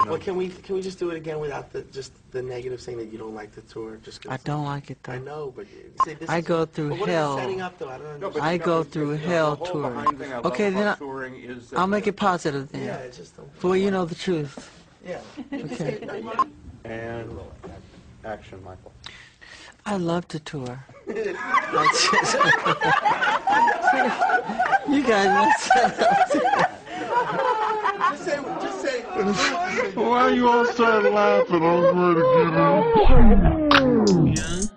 Well, can we can we just do it again without the just the negative saying that you don't like the tour? Just 'cause I don't like it though. I know, but you say this I is- go through but what hell. Is setting up though? I don't No, but I you know, go through it's the hell whole touring. thing I Okay, then about I- touring is that I'll make it positive then. yeah, it's just. A, For you know the truth. yeah. Okay. And action, Michael. I love to tour. You guys must just say, just say. Why you all start laughing? I'm ready to get in.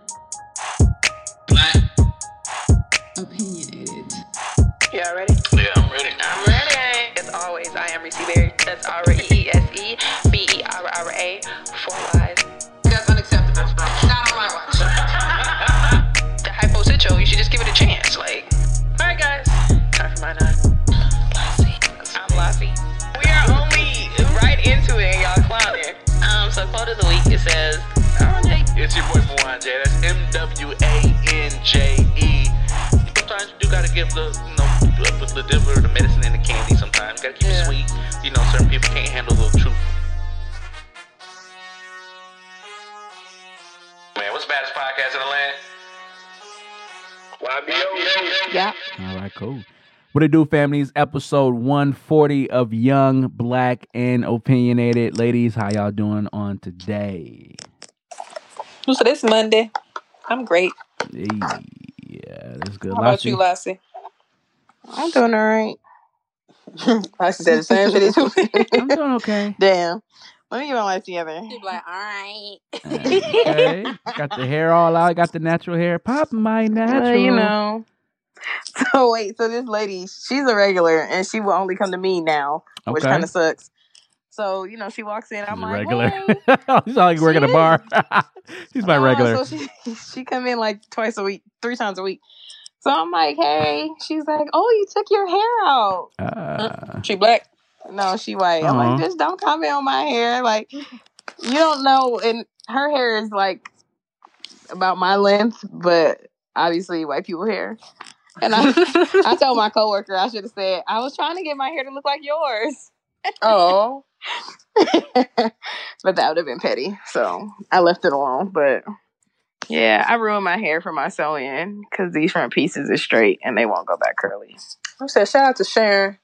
Black. Opinionated. Y'all ready? Yeah, I'm ready. I'm ready. As always, I am Reese Berry. That's R E E S E B E R R A. Four lies. That's unacceptable. Not on my watch. The hypo sitcho, you should just give it a chance. Like, alright, guys. Time for my nine. Quote of the week it says, It's your boy Mwanje. That's M W A N J E. Sometimes you do gotta give the, you know, put the deliver the medicine and the candy. Sometimes gotta keep Yeah. it sweet. You know, certain people can't handle the truth. Man, what's the baddest podcast in the land? YBO. Yeah. All right, cool. What it do, families? Episode 140 of Young, Black, and Opinionated. Ladies, how y'all doing on today? So this Monday. I'm great. Hey, yeah, that's good. How about you, Lassie? Lassie? I'm doing all right. Lassie said the same shit too. I'm doing okay. Damn. Let me get my life together. She's like, all right. okay. Got the hair all out. Got the natural hair. Pop my natural. Well, you know. So wait, so this lady, she's a regular, and she will only come to me now, which kind of sucks. So you know, she walks in. I'm She's like, regular. Hey. He's like working at a bar. she's my No, regular. So she she come in like twice a week, three times a week. So I'm like, hey. She's like, oh, you took your hair out. Ah. She black. No, she white. I'm Uh-huh. like, just don't comment on my hair. Like, you don't know. And her hair is like about my length, but obviously white people hair. And I, I told my coworker I should have said I was trying to get my hair to look like yours, Oh. but that would have been petty. So I left it alone. But yeah, I ruined my hair for my sew-in because these front pieces are straight and they won't go back curly. I said, shout out to Sharon.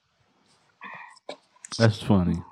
That's funny.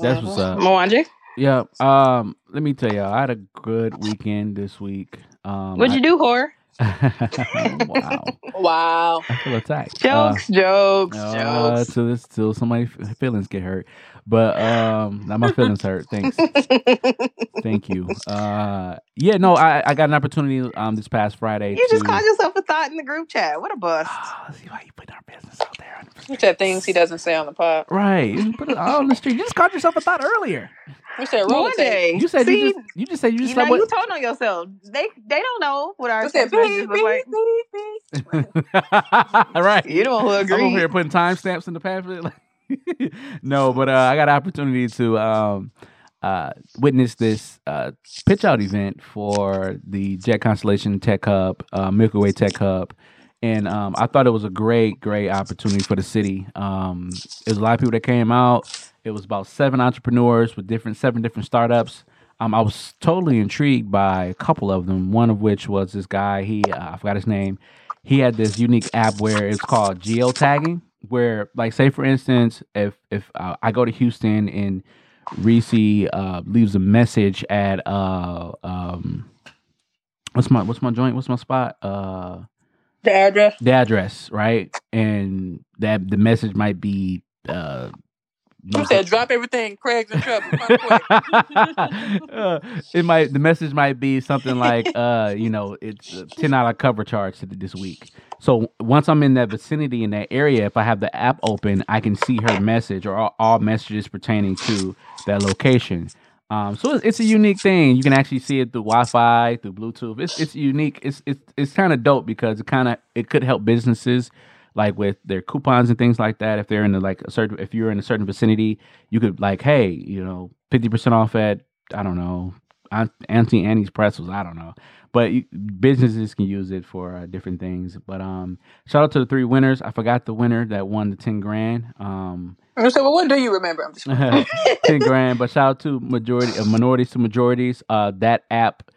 That's what's up. Mwanje, Yeah. Um. Let me tell y'all, I had a good weekend this week. Um. what'd you do, whore? wow. Wow. I feel attacked. Uh, Jokes, jokes, uh, jokes. till this, till somebody feelings get hurt, but um, now my feelings hurt. Thanks, thank you. Uh, yeah, no, I, I got an opportunity um this past Friday. You just to, called yourself a thought in the group chat. What a bust. Ah, see why you put our business out there. on the He said things he doesn't say on the pod. Right, you put it out on the street. You just called yourself a thought earlier. We said roll One tape. day. You said See, you just you just said you you, just know, said you told on yourself. They they don't know what our We said text messages beep, look beep, like. All right. You don't who I'm over here putting timestamps in the pamphlet. Like, no, but uh, I got an opportunity to um, uh, witness this uh, pitch out event for the Jet Constellation Tech Hub, uh, Milky Way Tech Hub. And um, I thought it was a great, great opportunity for the city. Um, it was a lot of people that came out. It was about seven entrepreneurs with different, seven different startups. Um, I was totally intrigued by a couple of them. One of which was this guy. He, uh, I forgot his name. He had this unique app where it's called geotagging, where, like, say for instance, if if uh, I go to Houston and Reese uh, leaves a message at uh um, what's my what's my joint? What's my spot? Uh, The address. the address, right? And that the message might be uh You said drop everything. Craig's in trouble. Uh, it might the message might be something like uh you know it's a 10 dollar cover charge to this week so once i'm in that vicinity in that area if i have the app open i can see her message or all, all messages pertaining to that location um, so it's, it's a unique thing. You can actually see it through Wi-Fi, through Bluetooth. It's it's unique. It's it's it's kind of dope because it kind of it could help businesses like with their coupons and things like that. If they're in the like a certain if you're in a certain vicinity, you could like, hey, you know, fifty percent off at I don't know Aunt- Auntie Annie's pretzels. I don't know, but you, businesses can use it for uh, different things. But um, shout out to the three winners. I forgot the winner that won the ten grand. Um, I said, well, what do you remember? I'm just ten grand. But shout out to majority uh, minorities to majorities. Uh, that app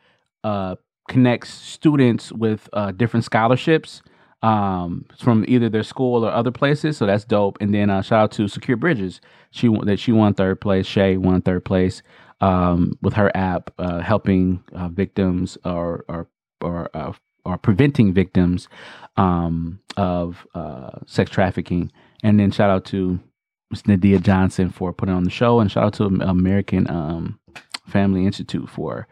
uh, connects students with uh, different scholarships um, from either their school or other places. So that's dope. And then uh, shout out to Secure Bridges. She that she won third place. Shay won third place um, with her app, uh, helping uh, victims or or or uh, or preventing victims um, of uh, sex trafficking. And then shout out to Ms. Nadia Johnson for putting on the show, and shout out to American um, Family Institute for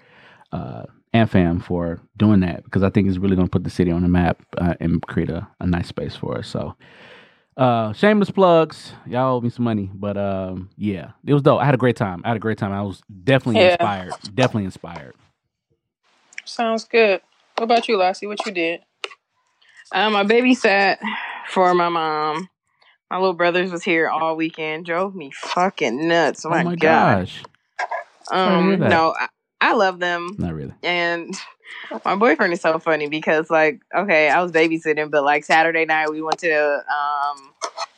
uh, AmFam for doing that because I think it's really going to put the city on the map uh, and create a, a nice space for us. So, uh, shameless plugs. Y'all owe me some money, but um, yeah, it was dope. I had a great time. I had a great time. I was definitely Yeah. inspired. Definitely inspired. Sounds good. What about you, Lassie? What you did? Um, I babysat for my mom. My little brothers was here all weekend. Drove me fucking nuts. Oh my, oh my gosh, Um, no, I, I love them. not really. And my boyfriend is so funny because, like, okay, I was babysitting, but like Saturday night we went to um,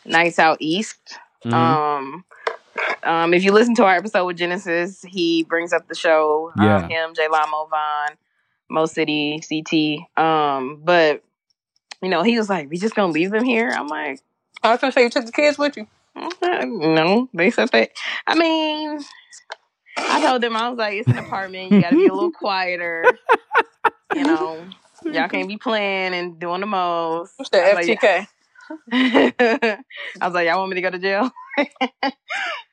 Nights Out East. Mhm. Um, um, if you listen to our episode with Genesis, he brings up the show. Yeah. Um, him, J. Lamo, Vaughn, Mo City, CT. Um, but you know, he was like, "We just gonna leave them here." I'm like, I was gonna say you took the kids with you. "Uh, "No." They said that. I mean, I told them I was like, "It's an apartment. You got to be a little quieter." You know, y'all can't be playing and doing the most. What's that? I was like, FTK. I was like, "Y'all want me to go to jail?"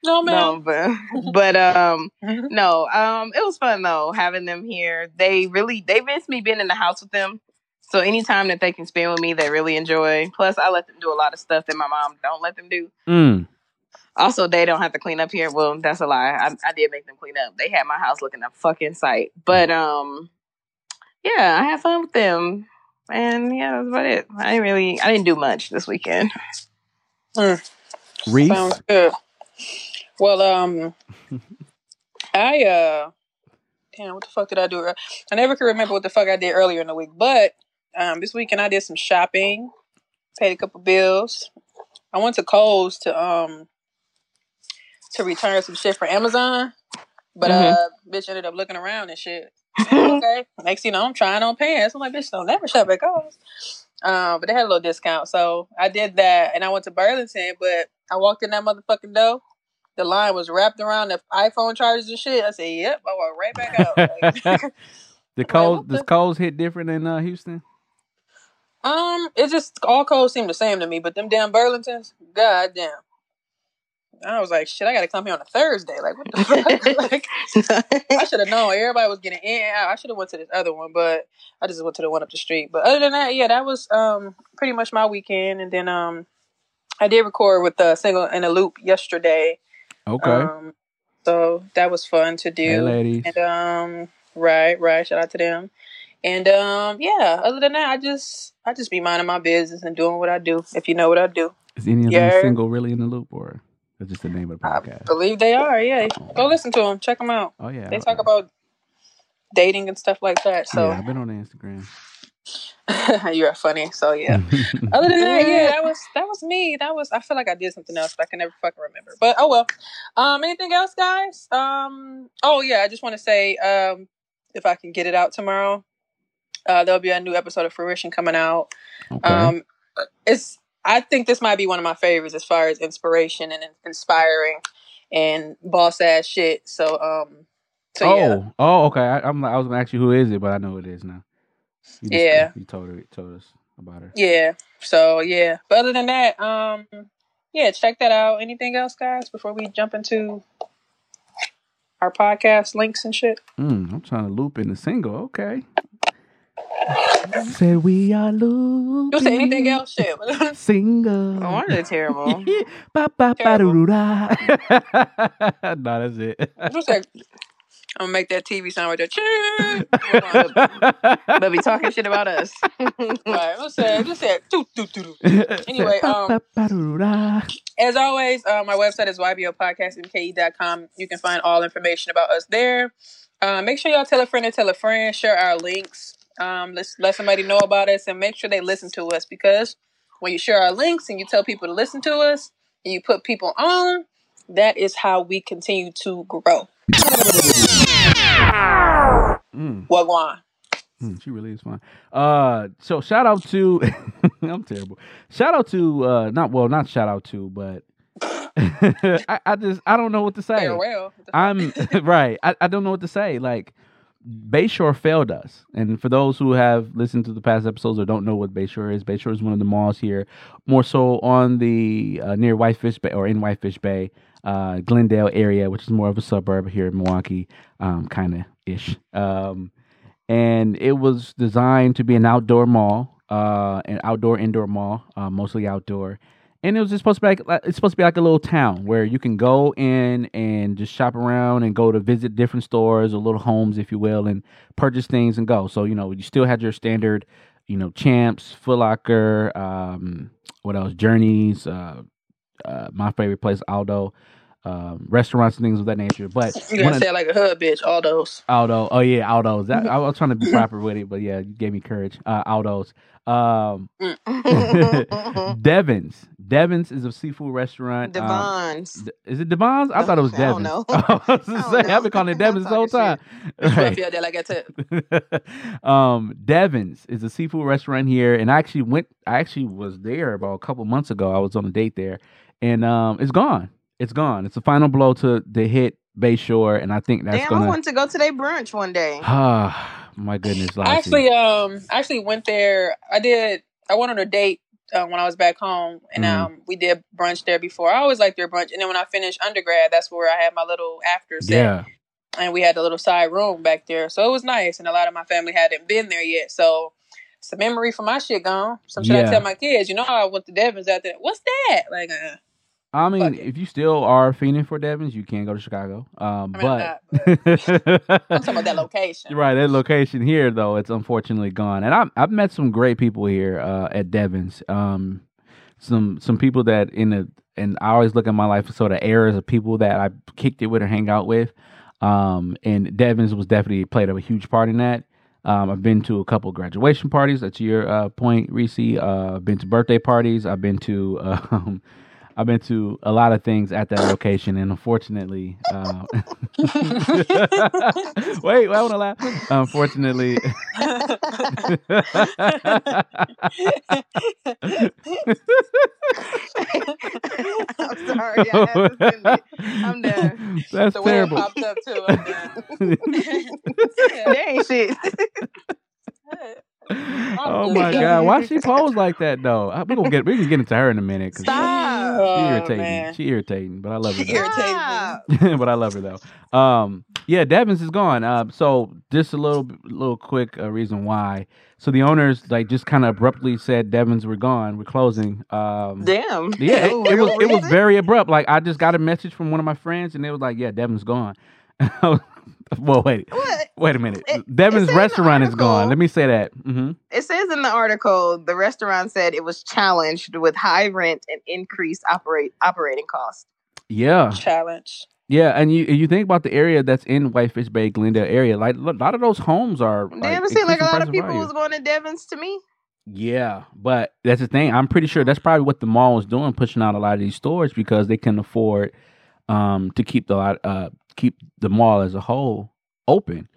No, no, but but um no, um it was fun though having them here. They really they miss me being in the house with them. So anytime that they can spend with me, they really enjoy. Plus, I let them do a lot of stuff that my mom don't let them do. Mm. Also, they don't have to clean up here. Well, that's a lie. I, I did make them clean up. They had my house looking a fucking sight. But um, yeah, I had fun with them, and yeah, that's about it. I didn't really, I didn't do much this weekend. Reese. Sounds good. Well, um, I uh, damn, what the fuck did I do? I never can remember what the fuck I did earlier in the week, but um, this weekend I did some shopping, paid a couple bills. I went to Kohl's to um to return some shit for Amazon, but uh, bitch ended up looking around and shit. okay, next thing you know, I'm trying on pants. I'm like, bitch, don't never shop at Kohl's. Um, but they had a little discount, so I did that, and I went to Burlington. But I walked in that motherfucking door. The line was wrapped around the iPhone chargers and shit. I said, "Yep." I walked right back out. Like, the Kohl's, what does the- Kohl's hit different than uh, Houston? Um, it just all codes seem the same to me, but them damn Burlingtons, god damn. I was like, shit, I gotta come here on a Thursday. Like, what the fuck? like, I should have known. Everybody was getting in and out. I should have went to this other one, but I just went to the one up the street. But other than that, yeah, that was um pretty much my weekend. And then um I did record with the single in a loop yesterday. Okay. Um, so that was fun to do. hey, ladies. And um, right, right. Shout out to them. And um, yeah. Other than that, I just I just be minding my business and doing what I do. If you know what I do, Is any of yeah. them single really in the loop, or is just the name of the I podcast? believe they are. Yeah, go listen to them. Check them out. oh yeah, They talk about dating and stuff like that. So yeah, I've been on Instagram. you're funny. So yeah. Other than that, yeah, that was that was me. That was I feel like I did something else, but I can never fucking remember. But oh well. Um, anything else, guys? Um, oh yeah, I just want to say, um, if I can get it out tomorrow, uh, there'll be a new episode of Fruition coming out. okay. Um, it's I think this might be one of my favorites as far as inspiration and inspiring and boss ass shit. So um, so oh, yeah, oh, okay. I, I'm. I was gonna ask you who is it, but I know who it is now. You just- Yeah. You told her. Told us about her. yeah. So yeah, but other than that, um, yeah, check that out. Anything else, guys, before we jump into our podcast links and shit? Mm, I'm trying to loop in the single. Okay. Say we are looping. You say anything else? Shit. Single. Oh, aren't they terrible? ba, ba, ba, Terrible. doo, da. no, that's it. You say, I'm gonna make that TV sound right there. but be talking shit about us. Right, let's say, let's say, doo, doo, doo, doo. Anyway, um, Ba, ba, doo, da. As always, uh, my website is ybopodcastmke.com. You can find all information about us there. Uh, make sure y'all tell a friend to tell a friend. Share our links. Um, let's let somebody know about us and make sure they listen to us because when you share our links and you tell people to listen to us and you put people on, that is how we continue to grow. Mm. Wagwan. Mm, she really is fine. Uh, so shout out to I'm terrible. Shout out to uh, not well, not shout out to, but I, I just I don't know what to say. Farewell. I'm right. I, I don't know what to say. Like Bayshore failed us. And for those who have listened to the past episodes or don't know what Bayshore is, Bayshore is one of the malls here, more so on the uh, near Whitefish Bay or in Whitefish Bay, uh, Glendale area, which is more of a suburb here in Milwaukee, um, kind of ish. Um, and it was designed to be an outdoor mall, uh, an outdoor indoor mall, uh, mostly outdoor. And it was just supposed to be like it's supposed to be like a little town where you can go in and just shop around and go to visit different stores or little homes, if you will, and purchase things and go. So you know you still had your standard, you know, Champs, Foot Locker, um, what else, Journeys, uh, uh, my favorite place, Aldo, um, restaurants and things of that nature. But You gotta say like a hood bitch. All those. Aldo. Oh yeah, Aldo's. That, I was trying to be proper with it, but yeah, you gave me courage. Uh, Aldo's. Um, Devon's. Devon's is a seafood restaurant. Um, Devon's. D- is it Devon's? I thought it was I don't Devon's. know. I was I to don't say, know. I've been calling it Devon's this whole time. It's Right. fluffy out there like I said. um, Devon's is a seafood restaurant here, and I actually went. I actually was there about a couple months ago. I was on a date there, and um, it's gone. It's gone. It's the final blow to the hit Bayshore, and I think that's Damn, I gonna. wanted to go to their brunch one day. Ah, my goodness, I actually um I actually went there. I did. I went on a date uh, when I was back home, and Mhm. um we did brunch there before. I always liked their brunch, and then when I finished undergrad, that's where I had my little after set, yeah. and we had a little side room back there, so it was nice. And a lot of my family hadn't been there yet, so it's a memory for my shit gone. Some shit Yeah. I tell my kids, you know, I went to Devon's after. that. What's that? Like, uh, I mean, it. if you still are fiending for Devon's, you can go to Chicago. Um, I mean, I'm but I'm talking about that location. right, that location here though, it's unfortunately gone. And I've I've met some great people here uh, at Devon's. Um, some some people that in the and I always look at my life as sort of eras of people that I kicked it with or hang out with. Um, and Devon's was definitely played a huge part in that. Um, I've been to a couple graduation parties. That's your uh, point, Reese. Uh, I've been to birthday parties. I've been to um, I've been to a lot of things at that location, and unfortunately, uh, wait, I want to laugh. Unfortunately, I'm sorry. I had to I'm done. That's the way it terrible. popped up too. I'm done. There ain't shit. Oh my god, why she pose like that though? Uh, We gonna get we can get into her in a minute. 'cause Stop. She Oh, irritating. man. She irritating, but I love her. She though. irritating but I love her though. Um, yeah, Devon's is gone. Uh, so just a little, little quick uh, reason why. So the owners like just kind of abruptly said Devon's were gone. We're closing. Um, Damn. yeah, it, it was it was very abrupt. Like I just got a message from one of my friends, and they was like, "Yeah, Devon's gone." Well, wait, What? wait a minute. It- it Devon's said in the restaurant is gone. Let me say that. hmm It says in the article the restaurant said it was challenged with high rent and increased operate operating costs. Yeah, Challenge. yeah, and you you think about the area that's in Whitefish Bay, Glendale area. Like a lot of those homes are. Damn, it seemed like a lot of people value. was going to Devon's to me. Yeah, but that's the thing. I'm pretty sure that's probably what the mall is doing, pushing out a lot of these stores because they can afford um to keep the lot uh keep the mall as a whole open.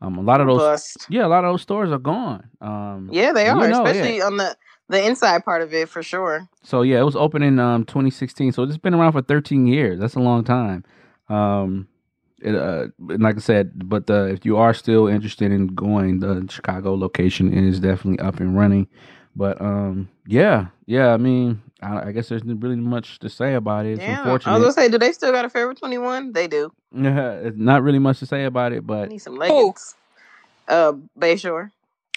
Um, a lot of those, Bust. yeah, a lot of those stores are gone. Um, Yeah, they you are, know, yeah. especially on the the inside part of it for sure. So yeah, it was open in um 2016. So it's been around for 13 years. That's a long time. Um, it, uh, and like I said, but uh, if you are still interested in going, the Chicago location is definitely up and running. But um, yeah, yeah. I mean, I, I guess there's really much to say about it. It's Damn. I was gonna say, do they still got a Forever Twenty One? They do. It's not really much to say about it, I but need some leggings. Uh, Bayshore.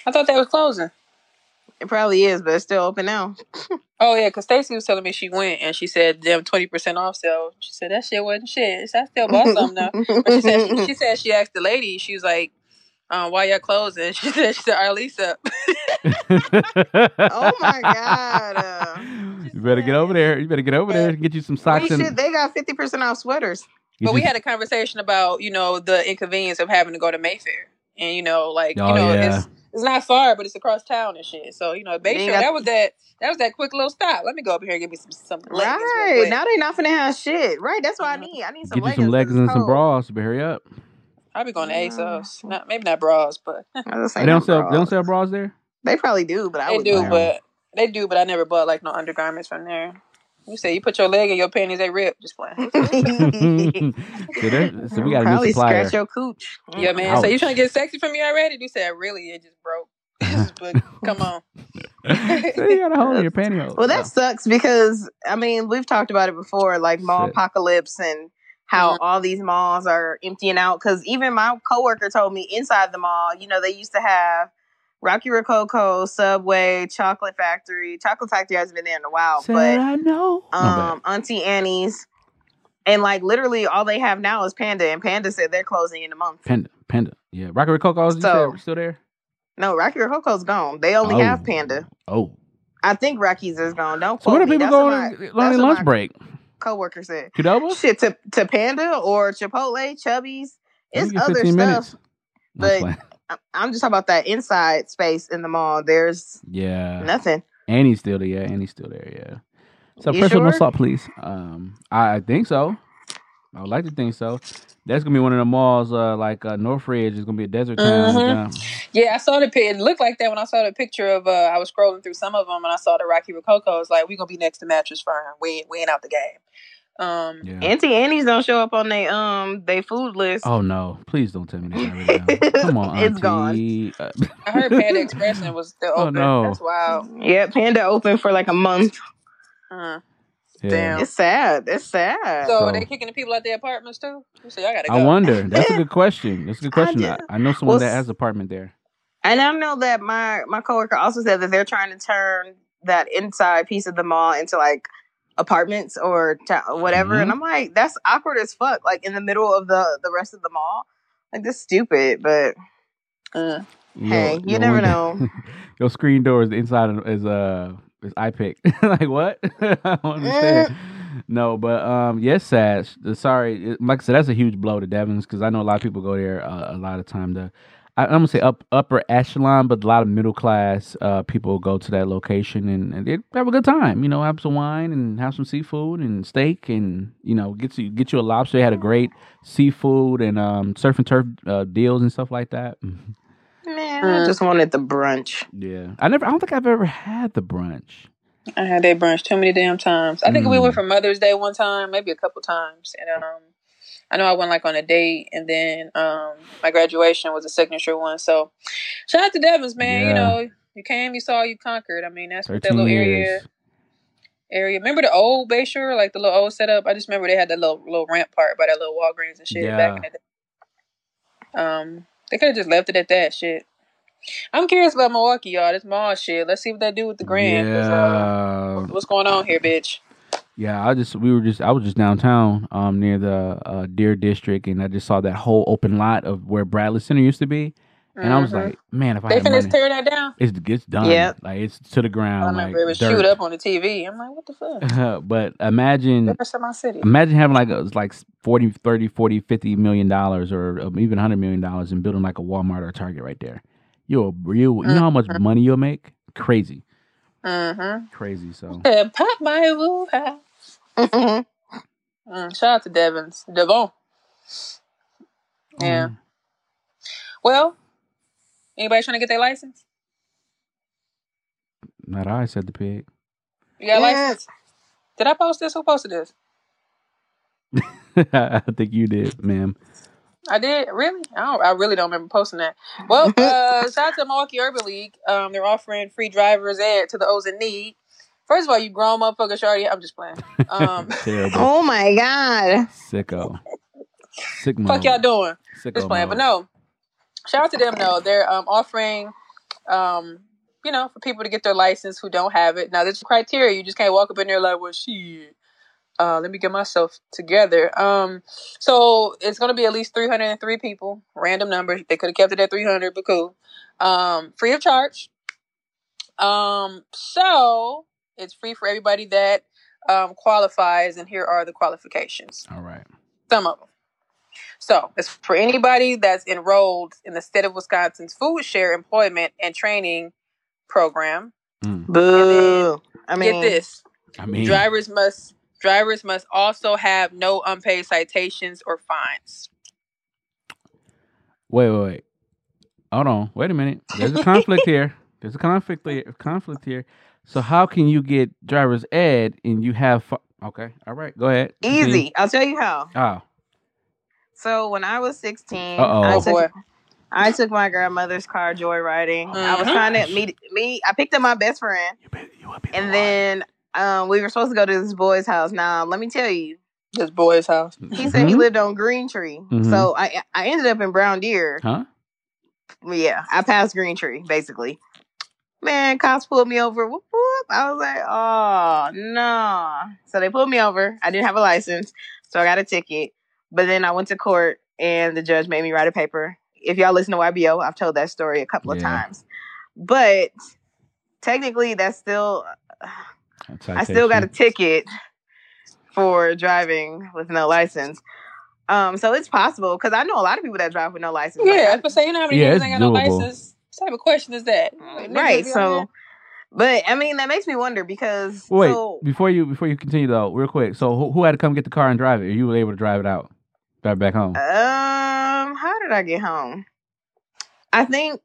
I thought that was closing. It probably is, but it's still open now. Oh yeah, because Stacy was telling me she went and she said them twenty percent off sale. She said that shit wasn't shit. I still bought some though. But she said she, she said she asked the lady. She was like, um, "Why y'all closing?" She said she said our lease up. oh my god. Uh, you better get over there. You better get over there and get you some we socks should, and they got fifty percent off sweaters. You but we just- had a conversation about you know the inconvenience of having to go to Mayfair, and you know like Oh, you know yeah. it's it's not far, but it's across town and shit. So you know, They Bayshore, got- that was that that was that quick little stop. Let me go up here and give me some some leggings Right now they not finna have shit. Right, that's what I need. I need some Get you leggings. some 'cause leggings it's and some bras, but hurry up. I'll be going to Yeah. ASOS. Not maybe not bras, but I was they don't not sell. They don't bras. sell bras there. They probably do, but I they would do. buy 'em. But they do, but I never bought like no undergarments from there. You say you put your leg in your panties, they rip. Just playing. so, there, so we got a new supplier. scratch your cooch. Yeah, man. So you trying to get sexy from me already? You said really? It just broke. but come on. so you got a hole in your pantyhose. Well, that sucks because I mean we've talked about it before, like mall Shit. apocalypse and how Mhm. all these malls are emptying out. Because even my coworker told me inside the mall, you know, they used to have Rocky Rococo, Subway, Chocolate Factory. Chocolate Factory hasn't been there in a while, Said but I know. Um, Auntie Annie's, and like literally all they have now is Panda, and Panda said they're closing in a month. Panda, Panda. Yeah, Rocky Rococo's you So- still there. No, Rocky Rococo's gone. They only Oh. have Panda. Oh, I think Rocky's is gone. Don't so quote where do me. people That's go what on my- on that's their what lunch my break? coworker said. Qdoba? Shit to to Panda or Chipotle, Chubby's. Let me It's get other 15 stuff. minutes. But- playing. I- I'm just talking about that inside space in the mall. There's yeah, nothing. Annie's still there. Yeah, Annie's still there. Yeah. So You pressure no sure? salt, please. Um, I, I think so. I would like to think so. That's gonna be one of the malls. Uh, like uh, Northridge is gonna be a desert town. Mhm. uh, Yeah, I saw the pic. It looked like that when I saw the picture of. Uh, I was scrolling through some of them, and I saw the Rocky Rococo. It's like we gonna be next to Mattress Firm. We we ain't out the game. Um, yeah. Auntie Annie's don't show up on they um they food list. Oh no! Please don't tell me they got rid. Come on, It's gone. Uh, I heard Panda Express and was still open. Oh, no. That's wild. Yeah, Panda open for like a month. Uh, yeah. Damn. It's sad. It's sad. so, So- are they kicking the people out of their apartments too? You say I gotta go. I wonder. That's a good question. That's a good question. I, just- I know someone well, that has an apartment there. And I know that my my coworker also said that they're trying to turn that inside piece of the mall into like apartments or ta- whatever. Mhm. And I'm like, that's awkward as fuck. Like in the middle of the the rest of the mall. Like that's stupid. But Uh, Hey, you never know. your screen door is the inside is uh is iPick. like what? I don't understand. No, but um, yes, Sash. Sorry, like I said, that's a huge blow to Devon's because I know a lot of people go there uh, a lot of time to. I, I'm gonna say up upper echelon, but a lot of middle class uh, people go to that location and, and they have a good time. You know, have some wine and have some seafood and steak and you know get you get you a lobster. They had a great seafood and um, surf and turf uh, deals and stuff like that. man, I just wanted the brunch. Yeah, I never. I don't think I've ever had the brunch. I had that brunch too many damn times. I think we Mm. went for Mother's Day one time, maybe a couple times, and um, I know I went like on a date, and then um, my graduation was a signature one. So, shout out to Devon's, man. You know, you came, you saw, you conquered. I mean, that's what that little years. area area. Remember the old Bayshore, like the little old setup? I just remember they had that little little ramp part by that little Walgreens and shit back in the day. Um, they could have just left it at that shit. I'm curious about Milwaukee, y'all. This mall shit. Let's see what they do with the grand. uh, Yeah, what's going on here, bitch? Yeah. I just we were just I was just downtown, um, near the uh, Deer District, and I just saw that whole open lot of where Bradley Center used to be, and I was Mhm. like, man, if I they had finished money, tearing that down. it's it's done. Yep. like it's to the I ground, like remember it was dirt. shoot up on the TV. I'm like, what the fuck? but imagine That's in my city. imagine having like a, like 40 30 40 50 million dollars or um, even 100 million dollars and building like a walmart or a target right there you'll you you know how much Mm-hmm. money you'll make crazy Mm-hmm. crazy so Yeah, pop my woo ha. Yeah, Mm, shout out to Devon's. Devon. Yeah. Mm. Well, anybody trying to get their license? not i said the pig You got a Yeah. license? Did I post this? Who posted this? i think you did ma'am I did. Really? I don't. I really don't remember posting that. Well, uh, shout out to Milwaukee Urban League. Um, they're offering free driver's ed to those in need. First of all, you grown motherfuckers already. I'm just playing. Um, Oh my god. sicko sick mode. fuck y'all doing? Sicko Just playing. But no, shout out to them though. They're um, offering, um, you know, for people to get their license who don't have it. Now, there's criteria. You just can't walk up in there like, well, shit. Uh, let me get myself together. Um, so it's going to be at least 303 people, random numbers. They could have kept it at 300, but cool. Um, free of charge. Um, so it's free for everybody that um, qualifies, and here are the qualifications. all right Some of them. So it's for anybody that's enrolled in the state of Wisconsin's Food Share Employment and Training Program. Mm. Boo. I mean, Get this: I mean, drivers must drivers must also have no unpaid citations or fines. wait, wait, wait. Hold on. Wait a minute. There's a conflict here. There's a conflict here. Conflict here. So how can you get driver's ed and you have? Fu- okay. All right. Go ahead. Continue. easy. I'll tell you how. Oh. So when I was 16, Uh-oh. I took! I took my grandmother's car joyriding. I was Mhm. trying to meet me. I picked up my best friend, You bet you be and one. then um, we were supposed to go to this boy's house. Now, let me tell you, This boy's house. he said he lived on Green Tree. Mhm. So I I ended up in Brown Deer. Huh? Yeah, I passed Green Tree basically. Man, cops pulled me over. Whoop, whoop. I was like, oh no. So they pulled me over. I didn't have a license, so I got a ticket. But then I went to court, and the judge made me write a paper. If y'all listen to YBO, I've told that story a couple of times. But technically, that's still That's I still got a ticket for driving with no license. Um, so it's possible because I know a lot of people that drive with no license. Yeah, I I- was gonna say you know how many Yeah, niggas it's ain't got no license. What type of question is that? Like, right. So, but I mean, that makes me wonder because Wait, so before you before you continue though, real quick. So who, who had to come get the car and drive it? Or you were able to drive it out, drive back home? um, how did I get home? I think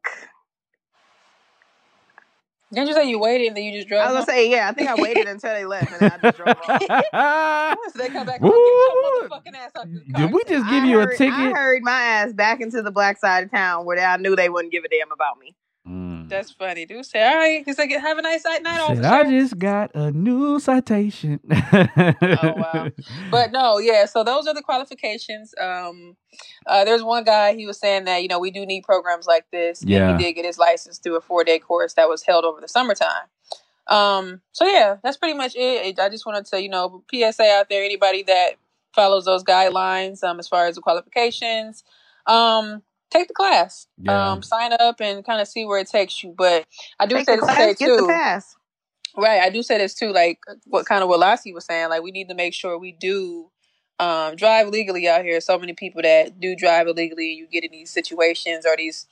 Didn't you say you waited and then you just drove? I was gonna say yeah. I think I waited until they left and then I just drove off. So they come back. Woo! Get your motherfucking ass out this car. Did we just give I you hurried- a ticket? I hurried my ass back into the black side of town where I knew they wouldn't give a damn about me. Mm. That's funny. Dude say, all right. He's like, have a nice night, night officer. I just got a new citation. Oh, wow. But no, yeah. So those are the qualifications. Um, uh, there's one guy. He was saying that you know we do need programs like this. and Yeah. he did get his license through a four day course that was held over the summertime. Um, so yeah, that's pretty much it. I just wanted to you know PSA out there anybody that follows those guidelines um, as far as the qualifications. Um, take the class. Yeah. Um, sign up and kind of see where it takes you. But I do Take say the this to class, say get the too. pass. Right, I do say this too, like what kind of what Lassie was saying. Like we need to make sure we do um, drive legally out here. So many people that do drive illegally, you get in these situations or these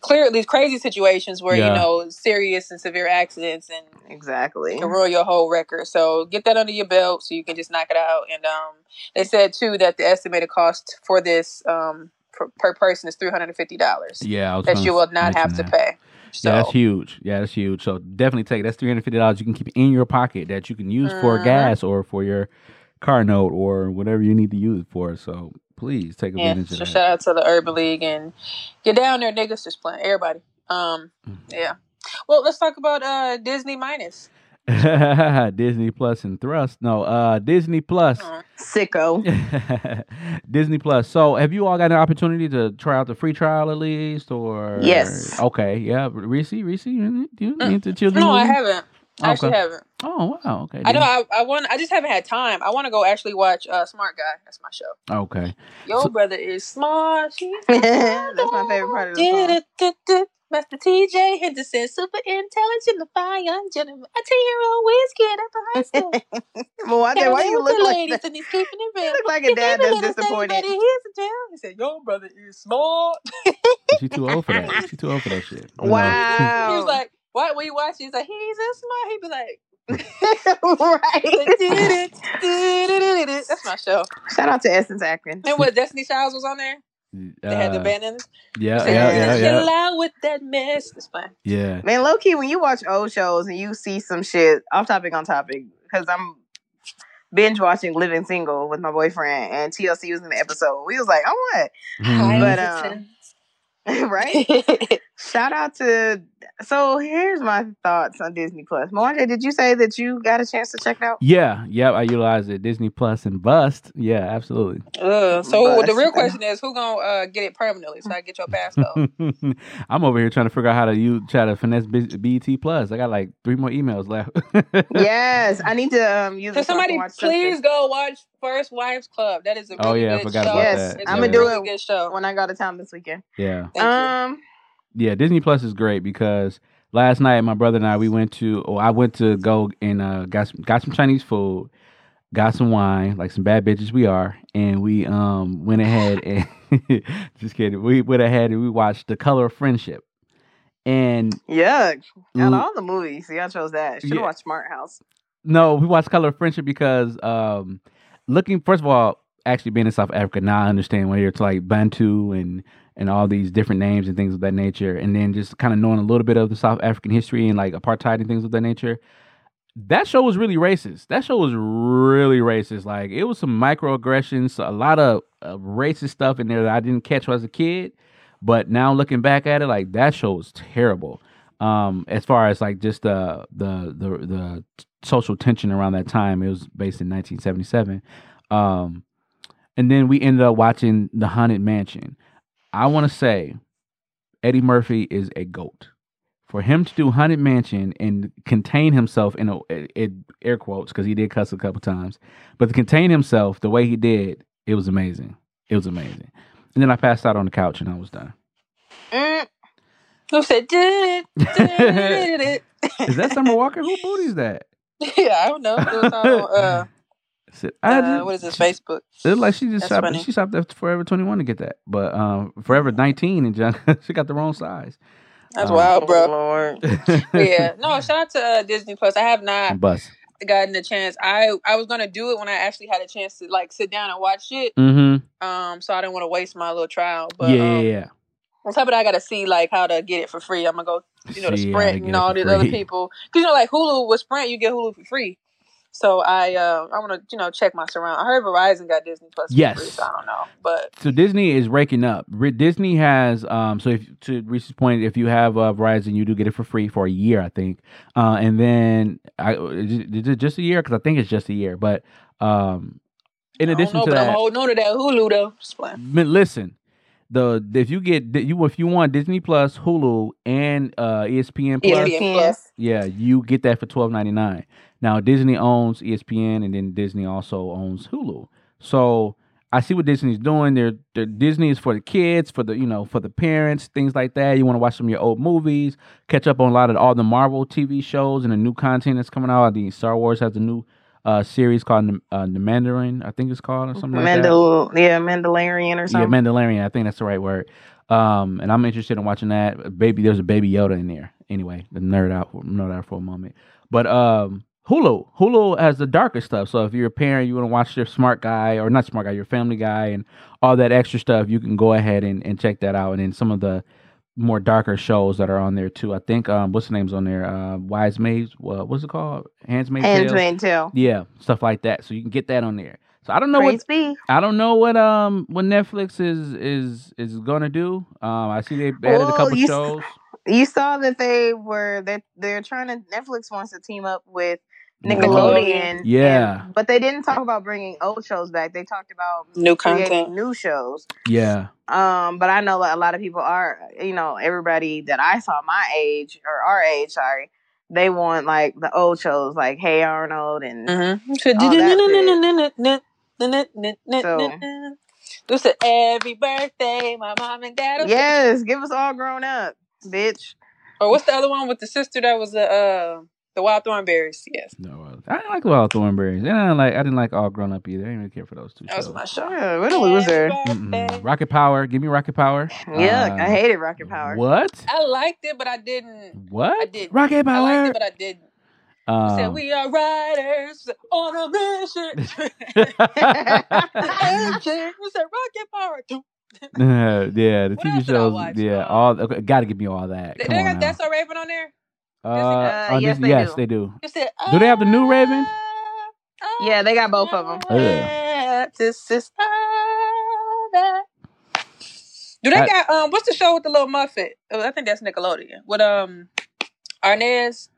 clear these crazy situations where Yeah. you know serious and severe accidents and Exactly. can ruin your whole record. So get that under your belt so you can just knock it out. And um, they said too that the estimated cost for this um, per, per person is three hundred and fifty dollars yeah, I was that you will not have to pay. So Yeah, that's huge. Yeah, that's huge. So definitely take it. that's three hundred fifty dollars you can keep in your pocket that you can use for Mhm. gas or for your car note or whatever you need to use it for. So please take advantage Yeah, so of that. shout out to the Urban League and get down there, niggas. Just playing everybody. Um, Mm. yeah. Well, let's talk about uh Disney minus. Disney Plus and Thrust. No, uh Disney Plus. Uh, Sicko. Disney Plus. So, have you all got an opportunity to try out the free trial at least, or Yes. Okay, yeah. Reese, Reese, you you Mm. into children? no, I haven't. I actually haven't. Oh wow, okay. I know. I, I want. I just haven't had time. I want to go actually watch uh Smart Guy. That's my show. Okay. Your So- brother is smart. That's my favorite part of the song. Song. Master TJ Henderson, super intelligent, a fine young gentleman, a ten-year-old whiz kid at the high school. Well, I why Hanging you with look the like ladies that? and he's keeping it You real. look like He a dad may be that's little thing, disappointed. but he is a tell. He said, "Your brother is smart." She too old for that. She too old for that shit. But no. Wow. He was like, "What? When you watch, it, he's like, he's a smart." He'd be like, right. "That's my show." Shout out to Essence Atkins. And what Destiny Childs was on there? They had the Uh, band in it. Yeah, Said, yeah, yeah, Chill out with that mess. It's fine. Yeah. Man, low key, when you watch old shows and you see some shit off topic on topic, because I'm binge watching Living Single with my boyfriend, and TLC was in the episode. We was like, oh what? Mhm. But, um, right? Shout out to. So here's my thoughts on Disney Plus. Moana, did you say that you got a chance to check it out? Yeah, yeah, I utilized it. Disney Plus and Bust. Yeah, absolutely. Ugh. So But- the real question is, who gonna uh, get it permanently so I get your passcode? I'm over here trying to figure out how to you try to finesse BT Plus. I got like three more emails left. yes, I need to um, use So it so I can somebody, watch please something go watch First Wives Club. That is a Oh, really yeah, I good forgot show. about Yes, that. It's I'ma a do really it good show. when I go to town this weekend. yeah. Thank you. Yeah, Disney Plus is great because last night my brother and I we went to oh I went to go and uh got some, got some Chinese food. got some wine, like some bad bitches we are, and we um went ahead and just kidding. We went ahead and we watched The Color of Friendship. And yeah, Out all the movies, y'all chose that. Should have Yeah. watched Smart House. no, we watched Color of Friendship because um looking first of all, actually being in South Africa, now I understand where it's like Bantu and and all these different names and things of that nature, and then just kind of knowing a little bit of the South African history and like apartheid and things of that nature. That show was really racist. That show was really racist. Like it was some microaggressions, a lot of racist stuff in there that I didn't catch when I was a kid. But now looking back at it, like that show was terrible. Um, as far as like just the the the the social tension around that time, it was based in 1977. Um, and then we ended up watching The Haunted Mansion. I want to say Eddie Murphy is a goat. For him to do Haunted Mansion and contain himself in a, it, air quotes because he did cuss a couple times, but to contain himself the way he did, it was amazing. It was amazing. And then I passed out on the couch and I was done. Mm. Who said did it? Did it? Is that Summer Walker? Who booties that? yeah, I don't know. It was on uh, said, I uh, just- what is this Facebook? It looked like she just That's shopped. funny. She shopped at Forever Twenty One to get that, but um, Forever Nineteen and John, she got the wrong size. That's Um, wild, bro. Lord. Yeah, no. Shout out to uh, Disney Plus. I have not Bus. gotten a chance. I I was gonna do it when I actually had a chance to like sit down and watch it. Mm-hmm. Um, so I didn't want to waste my little trial. But Yeah, um, yeah, yeah. on top of that, I gotta see like how to get it for free. I'm gonna go, you know, to See how to Sprint get and all for these other people. Cause you know, like Hulu with Sprint, you get Hulu for free. So I uh I want to you know check my surround. I heard Verizon got Disney Plus. Yes. Free, so I don't know, but So Disney is raking up. Re- Disney has um. So if to Reese's point, if you have uh, Verizon, you do get it for free for a year, I think. Uh, and then I is it just a year? Because I think it's just a year. But um, in I don't addition know. to But I'm that, holding on to that Hulu though. Just playing. Listen, the if you get you if you want Disney Plus, Hulu, and uh, ESPN Plus, ESPN Plus. yeah, you get that for twelve ninety nine. Now Disney owns ESPN, and then Disney also owns Hulu. So I see what Disney's doing. They're, they're Disney is for the kids, for the you know for the parents, things like that. You want to watch some of your old movies, catch up on a lot of all the Marvel TV shows and the new content that's coming out. The Star Wars has a new uh, series called the, uh, the Mandarin, I think it's called or something like that. Mandal- yeah, Mandalorian or something. Yeah. Mandalorian. I think that's the right word. Um, and I'm interested in watching that. Baby, there's a baby Yoda in there. Anyway, the nerd out, nerd out for a moment. But um, Hulu, Hulu has the darker stuff. So if you're a parent, you want to watch your Smart Guy or not Smart Guy, your Family Guy, and all that extra stuff, you can go ahead and, and check that out. And then some of the more darker shows that are on there too. I think um, what's the names on there? Uh, Wise Maids. Uh, what's it called? Handsmaid Tales. Handmaid's Tale. Yeah, stuff like that. So you can get that on there. So I don't know what Praise be. I don't know what um what Netflix is is is gonna do. Um, I see they added a couple you s- shows. You saw that they were that they're trying to Netflix wants to team up with Nickelodeon. Nickelodeon. Yeah. and- but they didn't talk about bringing old shows back. They talked about New content. new shows. Yeah, Um, but I know a lot of people are, you know, everybody that I saw my age or our age, sorry, they want like the old shows like Hey Arnold and Mm-hmm. So- Who every birthday, my mom and dad? yes, give us all grown up, bitch. Or what's the other one with the sister that was the uh the Wild Thornberrys? Yes, no, I didn't like Wild Thornberrys. And I didn't like I didn't like All Grown Up either. I didn't really care for those two that was my show. Yeah, what a loser. Mm-mm. Rocket Power, give me Rocket Power. Yeah, Uh, I hated Rocket Power. What? I liked it, but I didn't. What? I did. Rocket Power. I liked it, but I didn't. You said Um, we are riders on a mission. You said rocket power. Yeah, the What TV else did I shows. watch? Yeah, Uh, all okay, got to give me all that. They, Come they on got. That's So Raven on there. Uh, Uh, on yes, Disney- they yes, do. they do. You said. Do they have the new Raven? Yeah, they got both of 'em. Ugh. This is. Do they I- got um? What's the show with the little Muffet? Oh, I think that's Nickelodeon. With um, Arnez.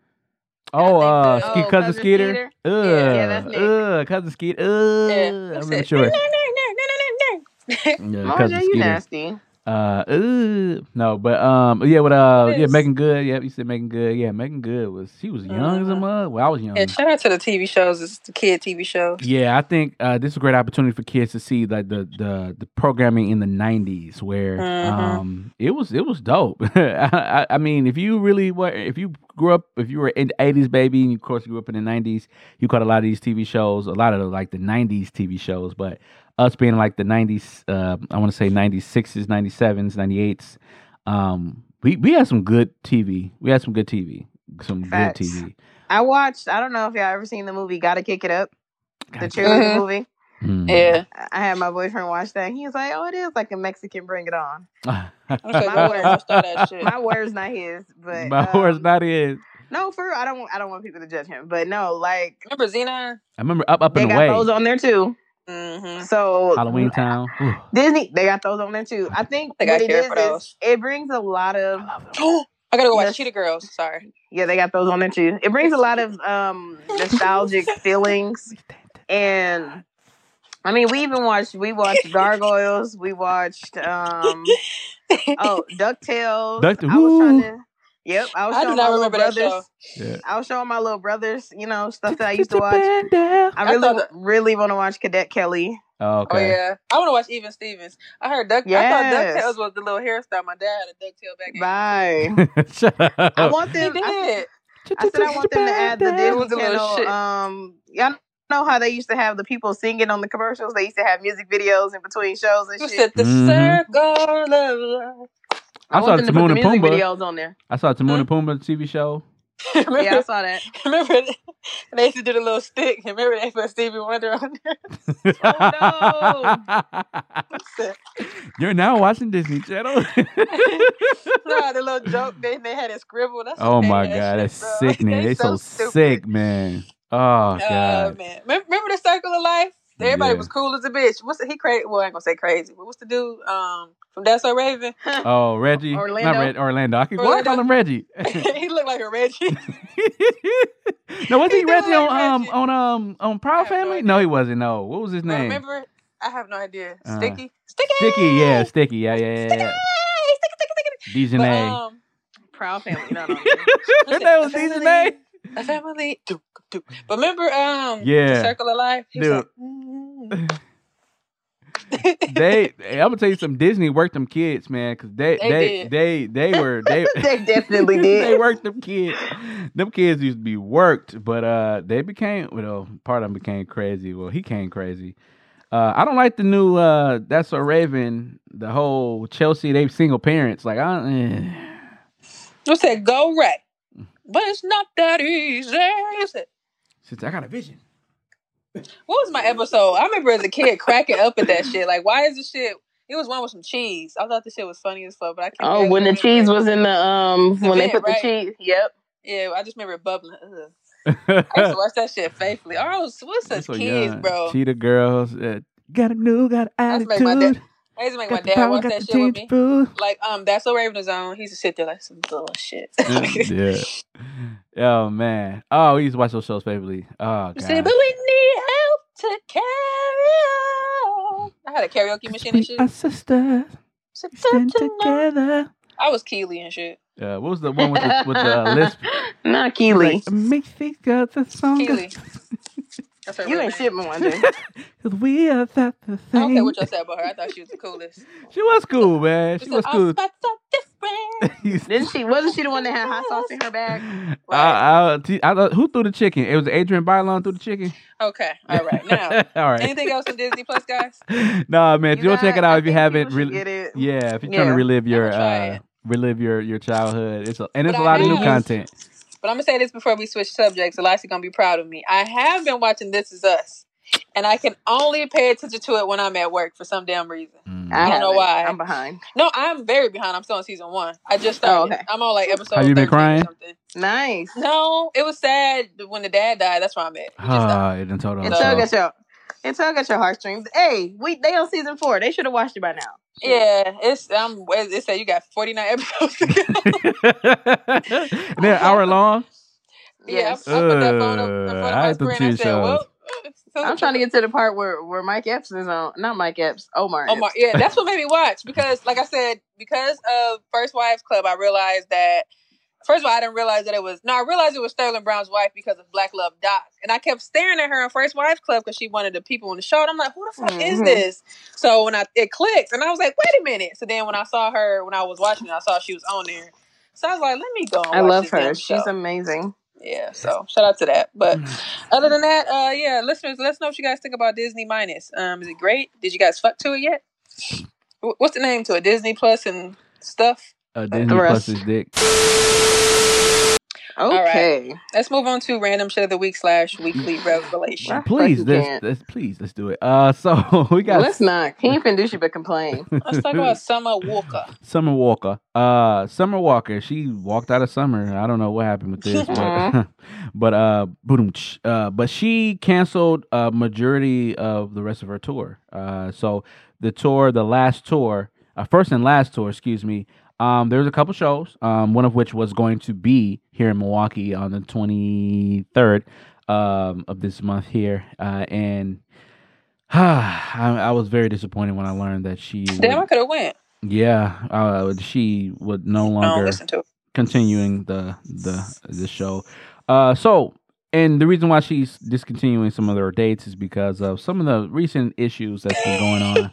Oh, uh, Oh, cousin Cousin Skeeter. Skeeter? Ugh, Yeah, that's Nick. ugh, cousin Skeeter. Ugh, Yeah. I'm not sure. "No, no, no, no, no, no, no." Yeah, Oh, cousin yeah, you Skeeter. nasty. Uh, uh, no, but um, yeah, but uh, yeah. Meagan Good. Yeah, you said Meagan Good. Yeah, Meagan Good was she was young as a Mhm. mug. Well, I was young. And shout out to the TV shows, it's the kid TV shows. Yeah, I think uh, this is a great opportunity for kids to see like the the, the programming in the '90s, where Mhm. um it was it was dope. I, I, I mean, if you really were, if you grew up, if you were in the '80s baby, and of course you grew up in the '90s, you caught a lot of these TV shows, a lot of the, like the '90s TV shows. But us being like the '90s, uh, I want to say '96s, '97s, '98s, um, we we had some good TV. We had some good TV, some Facts. good TV. I watched. I don't know if y'all ever seen the movie "Gotta Kick It Up," the Gotta cheerleader Mhm. movie. Mm. Yeah. I had my boyfriend watch that. He was like, "Oh, it is like a Mexican Bring It On." My glad word. I watched all that shit. My word's not his, but My um, word's not in. No, for real, I don't. I don't want people to judge him, but no, like Remember Zenon? I remember up up they and got away. those on there too. Mm-hmm. So Halloween Town. Ooh. Disney, they got those on there too. I think I think I what it care is for is those. it brings a lot of I gotta go watch Yes. Cheetah Girls. Sorry. yeah, they got those on there too. It brings a lot of um nostalgic feelings, and I mean, we even watched we watched Gargoyles, we watched um oh Ducktales. Duck- I was trying to. Yep, I was I do showing not my little brothers. Yeah. I was showing my little brothers, you know, stuff that I used to watch. I I really, thought that- really want to watch Cadet Kelly. Oh, okay. Oh yeah, I want to watch Even Stevens. I heard Duck. Yes. I thought Ducktales was the little hairstyle. My dad had a Ducktail back. in. Bye. Shut up. I want them. I, did. I said I want them to add the It Disney was a Channel. Um, y'all know how they used to have the people singing on the commercials. They used to have music videos in between shows and You shit. said the Mhm. circle of life. I I, saw want them to Timon put the and Pumbaa. videos on there. I saw Timon and Pumbaa TV show. remember, Yeah, I saw that. remember they used to do the little stick. Remember they put Stevie Wonder on there. Oh, no! You're now watching Disney Channel. no, the little joke they they had it scribbled. That's oh my made that god, shit, that's bro. sickening. They so, stupid. sick, man. Oh Oh god. man, remember, remember the circle of life? Everybody Yeah. was cool as a bitch. What's the, he crazy? Well, I ain't gonna say crazy, but what's the dude um from That's So Raven? Oh, Reggie. Orlando. Not Red, Orlando. I keep I Orlando. call him Reggie. he looked like a Reggie. no, was He he Reggie like on um on um on Proud have no Family? No, he wasn't. No. What was his name? remember, I have no idea. Uh, Sticky, sticky, Sticky, yeah, Sticky, yeah, yeah, yeah, sticky, sticky, sticky. But, Dijonay. um, Proud family. No, no, name was Dijonay. a family. Doop, doop. But remember, um, Yeah. the circle of life. He was Dude. like, mm. they, I'm gonna tell you some. Disney worked them kids, man, because they, They they, did. they, they, were, they, They definitely did. they did. worked them kids. Them kids used to be worked, but uh, they became, well, part of them became crazy. Well, he came crazy. Uh, I don't like the new. Uh, That's a Raven. The whole Chelsea, they single parents. Like, I, eh. You said go right, but it's not that easy. You said. Since I got a vision. What was my episode? I remember as a kid cracking up at that shit. Like, why is this shit? It was one with some cheese. I thought the shit was funny as fuck, but I can't. Oh, when the cheese was in the um, The when they vent, put the cheese. Yep. Yeah, I just remember it bubbling. Ugh. I used to watch that shit faithfully. I was what's They're such so kids, young. bro. Cheetah girls. Uh, got a new, got That's an make my dad. Attitude. I used to make my Got the dad power, watch that the shit with me. food. Like, um, that's so Raven is on. He used to sit there like some bullshit. yeah. Oh man. Oh, we used to watch those shows favorably. Oh You god. said, but we need help to carry on. I had a karaoke machine and shit. are sister. Said, We stand "Don't you know?" together. I was Keely and shit. Uh, what was the one with the with the uh, lisp? Not Keely. Like, makes these girls a song. Keely. That's her You ain't name. shit me one. Cause we are that the I don't care what y'all said about her. I thought she was the coolest. She was cool, man. She She was said, cool. "I'm so different. You- Didn't she? Wasn't she the one that had hot sauce in her bag? I, I, I, I, who threw the chicken? It was Adrienne Bailon threw the chicken. Okay, all right. Now, All right. anything else on Disney Plus, guys? nah, man, You go check it out I if you haven't. people should Really, get it. yeah, if you're trying to relive your uh, relive your your childhood, it's a, and it's But a lot I of new content. But I'm gonna say this before we switch subjects. Eliza gonna be proud of me. I have been watching This Is Us, and I can only pay attention to it when I'm at work for some damn reason. Mm. I don't know why. I'm behind. No, I'm very behind. I'm still on season one. I just started. Oh, okay. I'm on like episode. Have you been crying? Nice. No, it was sad when the dad died. That's where I'm at. It just died. Ah, it done told on It So- tug itself. at your, it tug at your heartstrings. Hey, we they on season four. They should have watched it by now. Yeah, it's um. It said you got 49 episodes. to go. and they're an hour long. yeah, I, I Yes. put that phone up in front of I my hate them screen. I TV said, shows. "Well, So I'm trying to get to the part where, where Mike Epps is on. Not Mike Epps. Omar. Oh my, yeah, that's what made me watch because, like I said, because of First Wives Club, I realized that. First of all, I didn't realize that it was. No, I realized it was Sterling Brown's wife because of Black Love Doc, and I kept staring at her on First Wives Club because she wanted the people on the show. And I'm like, who the fuck is Mhm. this? So when I it clicked, and I was like, wait a minute. So then when I saw her when I was watching it, I saw she was on there. So I was like, let me go. And I watch love this damn her. She's amazing. Yeah, so shout out to that. But other than that, uh yeah, listeners, let us know what you guys think about Disney Minus. Um, is it great? Did you guys fuck to it yet? What's the name to it? Disney Plus and stuff. Uh, The Disney rest. plus his dick. Okay. Let's move on to random shit of the week slash weekly revelation. Please, fucking let's, let's please let's do it. Uh, so we got Let's not. He ain't finna do shit but complain. Let's talk about Summer Walker. Summer Walker. Uh, Summer Walker. She walked out of summer. I don't know what happened with this, but but uh, boom, uh, but she canceled a majority of the rest of her tour. Uh, so the tour, the last tour, uh, first and last tour, excuse me. Um, there's a couple shows. Um, one of which was going to be here in Milwaukee on the 23rd um of this month here, uh, and. I, I was very disappointed when I learned that she Damn, I could have went. yeah, uh, she would no longer listen to continuing the the the show. Uh, so and the reason why she's discontinuing some of her dates is because of some of the recent issues that's been going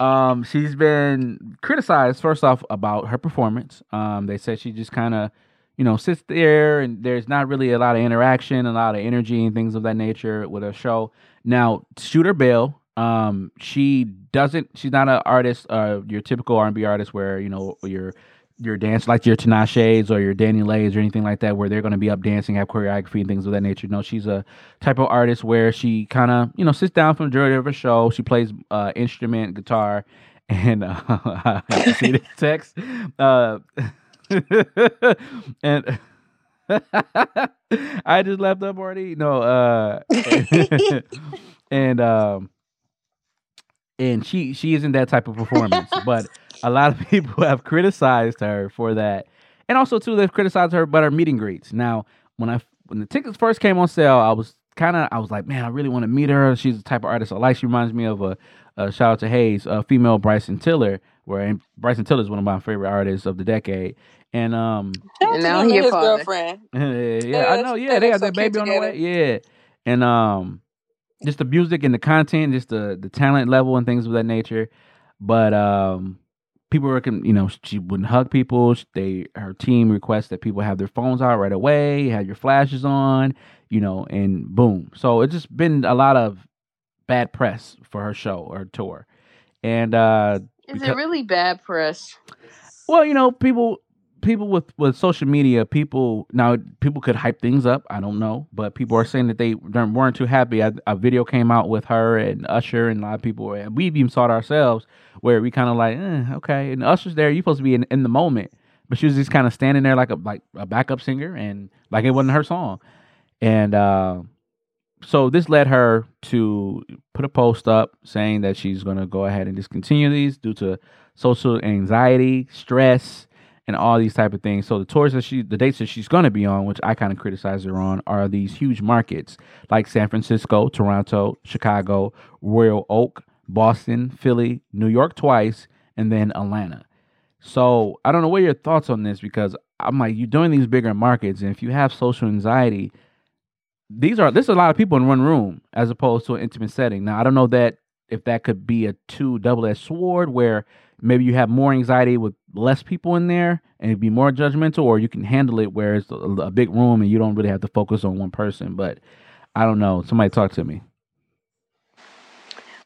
on. um, she's been criticized first off about her performance. Um, they said she just kind of you know sits there and there's not really a lot of interaction, a lot of energy and things of that nature with her show. Now, Shooter Bell, um, she doesn't. She's not an artist, uh, your typical R and B artist where you know your your dance like your Tinashes or your DaniLeighs or anything like that, where they're going to be up dancing, have choreography and things of that nature. No, she's a type of artist where she kind of you know sits down for the majority of her show. She plays uh, instrument, guitar, and uh, I see the text. Uh, and I just left up already. No, uh, and um, and she she isn't that type of performance. but a lot of people have criticized her for that, and also too they've criticized her about her meet and greets. Now, when I when the tickets first came on sale, I was kind of I was like, man, I really want to meet her. She's the type of artist I like. She reminds me of a, a shout out to Hayes, a female Bryson Tiller, where and Bryson Tiller is one of my favorite artists of the decade. And um, And now him he a his father. girlfriend. yeah, I know. Yeah, they got that baby on the way. Yeah, and um, just the music and the content, just the the talent level and things of that nature. But um, people were, you know, she wouldn't hug people. They her team requests that people have their phones out right away, have your flashes on, you know, and boom. So it's just been a lot of bad press for her show or tour, and uh, Is Because- it really bad press? well, you know, people people with with social media, people now people could hype things up. I don't know, but people are saying that they weren't too happy. A, video came out with her and Usher, and a lot of people, were, we even saw it ourselves, where we kind of like, eh, okay, and Usher's there. You're supposed to be in, in the moment, but she was just kind of standing there like a like a backup singer, and like it wasn't her song, and. uh so this led her to put a post up saying that she's going to go ahead and discontinue these due to social anxiety, stress, and all these type of things. So the tours that she, the dates that she's going to be on, which I kind of criticize her on, are these huge markets like San Francisco, Toronto, Chicago, Royal Oak, Boston, Philly, New York twice, and then Atlanta. So I don't know what your thoughts on this because I'm like you're doing these bigger markets, and if you have social anxiety, these are there's a lot of people in one room as opposed to an intimate setting. Now I don't know that if that could be a two double edged sword where maybe you have more anxiety with less people in there and be more judgmental, or you can handle it where it's a, a big room and you don't really have to focus on one person. But I don't know. Somebody talk to me.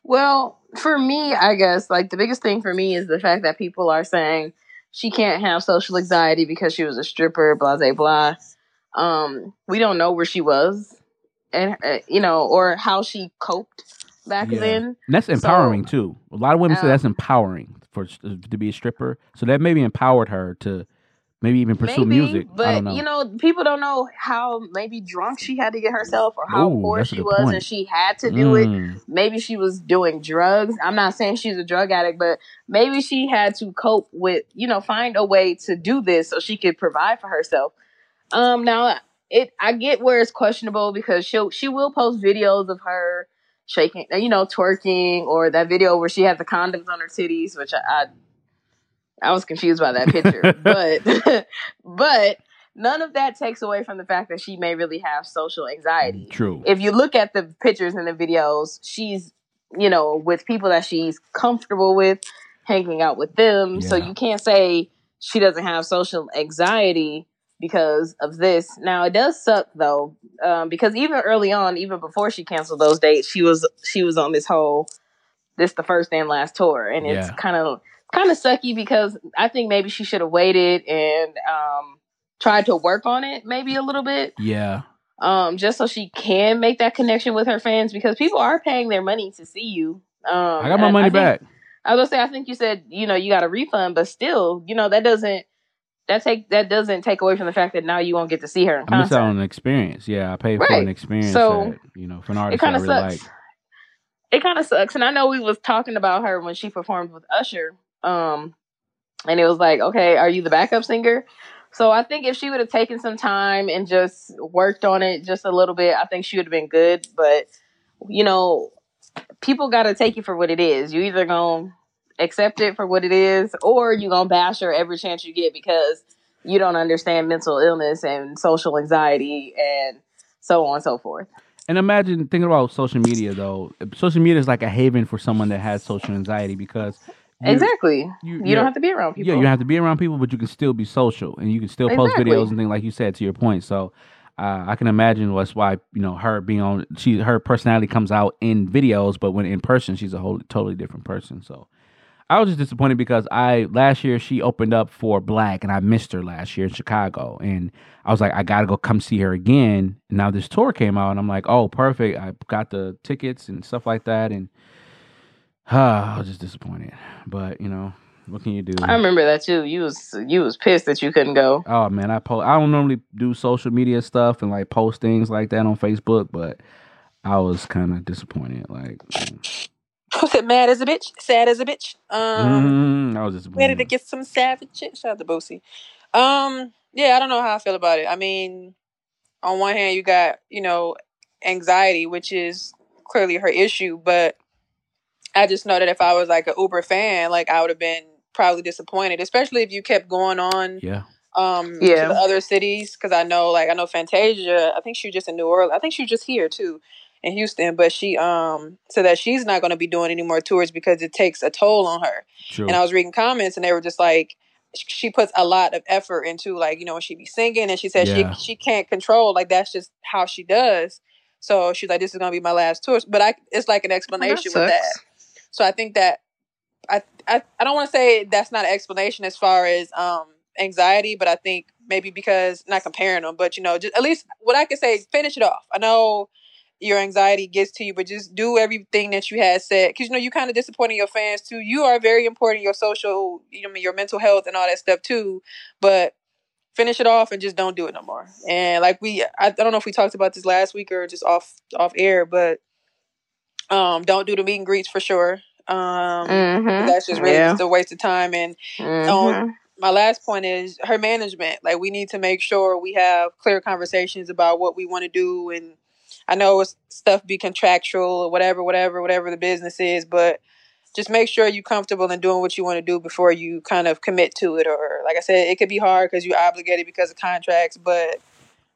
Well, for me, I guess like the biggest thing for me is the fact that people are saying she can't have social anxiety because she was a stripper, blah blah blah. Um, we don't know where she was, and uh, you know, or how she coped back Yeah. then. And that's So, empowering too. A lot of women say um, that's empowering for to be a stripper. So that maybe empowered her to maybe even pursue Maybe, music. but I don't know. you know, people don't know how maybe drunk she had to get herself, or how Ooh, poor she was, point. and she had to do it. Mm. Maybe she was doing drugs. I'm not saying she's a drug addict, but maybe she had to cope with, you know, find a way to do this so she could provide for herself. Um, now it I get where it's questionable because she'll she will post videos of her shaking, you know, twerking, or that video where she had the condoms on her titties, which I I, I was confused by that picture, but but none of that takes away from the fact that she may really have social anxiety. True. If you look at the pictures and the videos, she's you know with people that she's comfortable with, hanging out with them. So you can't say she doesn't have social anxiety because of this. Now it does suck though, um, because even early on, even before she canceled those dates, she was she was on this whole this the first and last tour, and it's Yeah. kind of kind of sucky because I think maybe she should have waited and um, tried to work on it maybe a little bit, Yeah. um, just so she can make that connection with her fans because people are paying their money to see you. Um, I got my money think- back. I was gonna say, I think you said, you know, you got a refund, but still, you know, that doesn't that take that doesn't take away from the fact that now you won't get to see her in I missed out concert. on an experience. Yeah, I paid for an experience So, that, you know, for an artist that I kind of really sucks. like. It kind of sucks, and I know we was talking about her when she performed with Usher, um, and it was like, okay, are you the backup singer? So I think if she would have taken some time and just worked on it just a little bit, I think she would have been good. But you know, people got to take you for what it is. You either gonna accept it for what it is, or you gonna bash her every chance you get because you don't understand mental illness and social anxiety and so on and so forth. And imagine thinking about social media though. Social media is like a haven for someone that has social anxiety because you- exactly. you- You, don't have to be around people. Yeah, you don't have to be around people, but you can still be social and you can still post Exactly. videos and things like you said to your point. So uh, I can imagine that's why you know her being on she her personality comes out in videos, but when in person she's a whole totally different person. So I was just disappointed because I last year she opened up for 6LACK and I missed her last year in Chicago and I was like I gotta go come see her again. And now this tour came out and I'm like oh perfect I got the tickets and stuff like that and I was just disappointed. But you know what can you do? I remember that too. You was you was pissed that you couldn't go. Oh man, I post. I don't normally do social media stuff and like post things like that on Facebook, but I was kind of disappointed. Like, mm. Was it mad as a bitch? Sad as a bitch? Um, mm, I was just ready disappointed. to get some savage shit. Shout out to Boosie. Um, yeah, I don't know how I feel about it. I mean, on one hand, you got you know anxiety, which is clearly her issue, but I just know that if I was like an Uber fan, like I would have been probably disappointed, especially if you kept going on yeah, um Yeah. to the other cities because I know like I know Fantasia. I think she was just in New Orleans. I think she was just here too in Houston, but she um said that she's not going to be doing any more tours because it takes a toll on her. true. And I was reading comments and they were just like she puts a lot of effort into like you know when she be singing and she said Yeah. she she can't control like that's just how she does. So she's like this is going to be my last tour, but I it's like an explanation with that. So I think that I I, I don't want to say that's not an explanation as far as um anxiety, but I think maybe because not comparing them, but you know, just at least what I can say finish it off. I know your anxiety gets to you, but just do everything that you had said because you know you kind of disappointing your fans too. You are very important, your social, you know, your mental health and all that stuff too. But finish it off and just don't do it no more. And like we, I, I don't know if we talked about this last week or just off off air, but um, don't do the meet and greets for sure. Um, Mm-hmm. that's just really yeah. just a waste of time. And Mhm. my last point is her management. Like we need to make sure we have clear conversations about what we want to do. And I know it's stuff be contractual or whatever, whatever, whatever the business is, but just make sure you're comfortable in doing what you want to do before you kind of commit to it. Or like I said, it could be hard because you're obligated because of contracts, but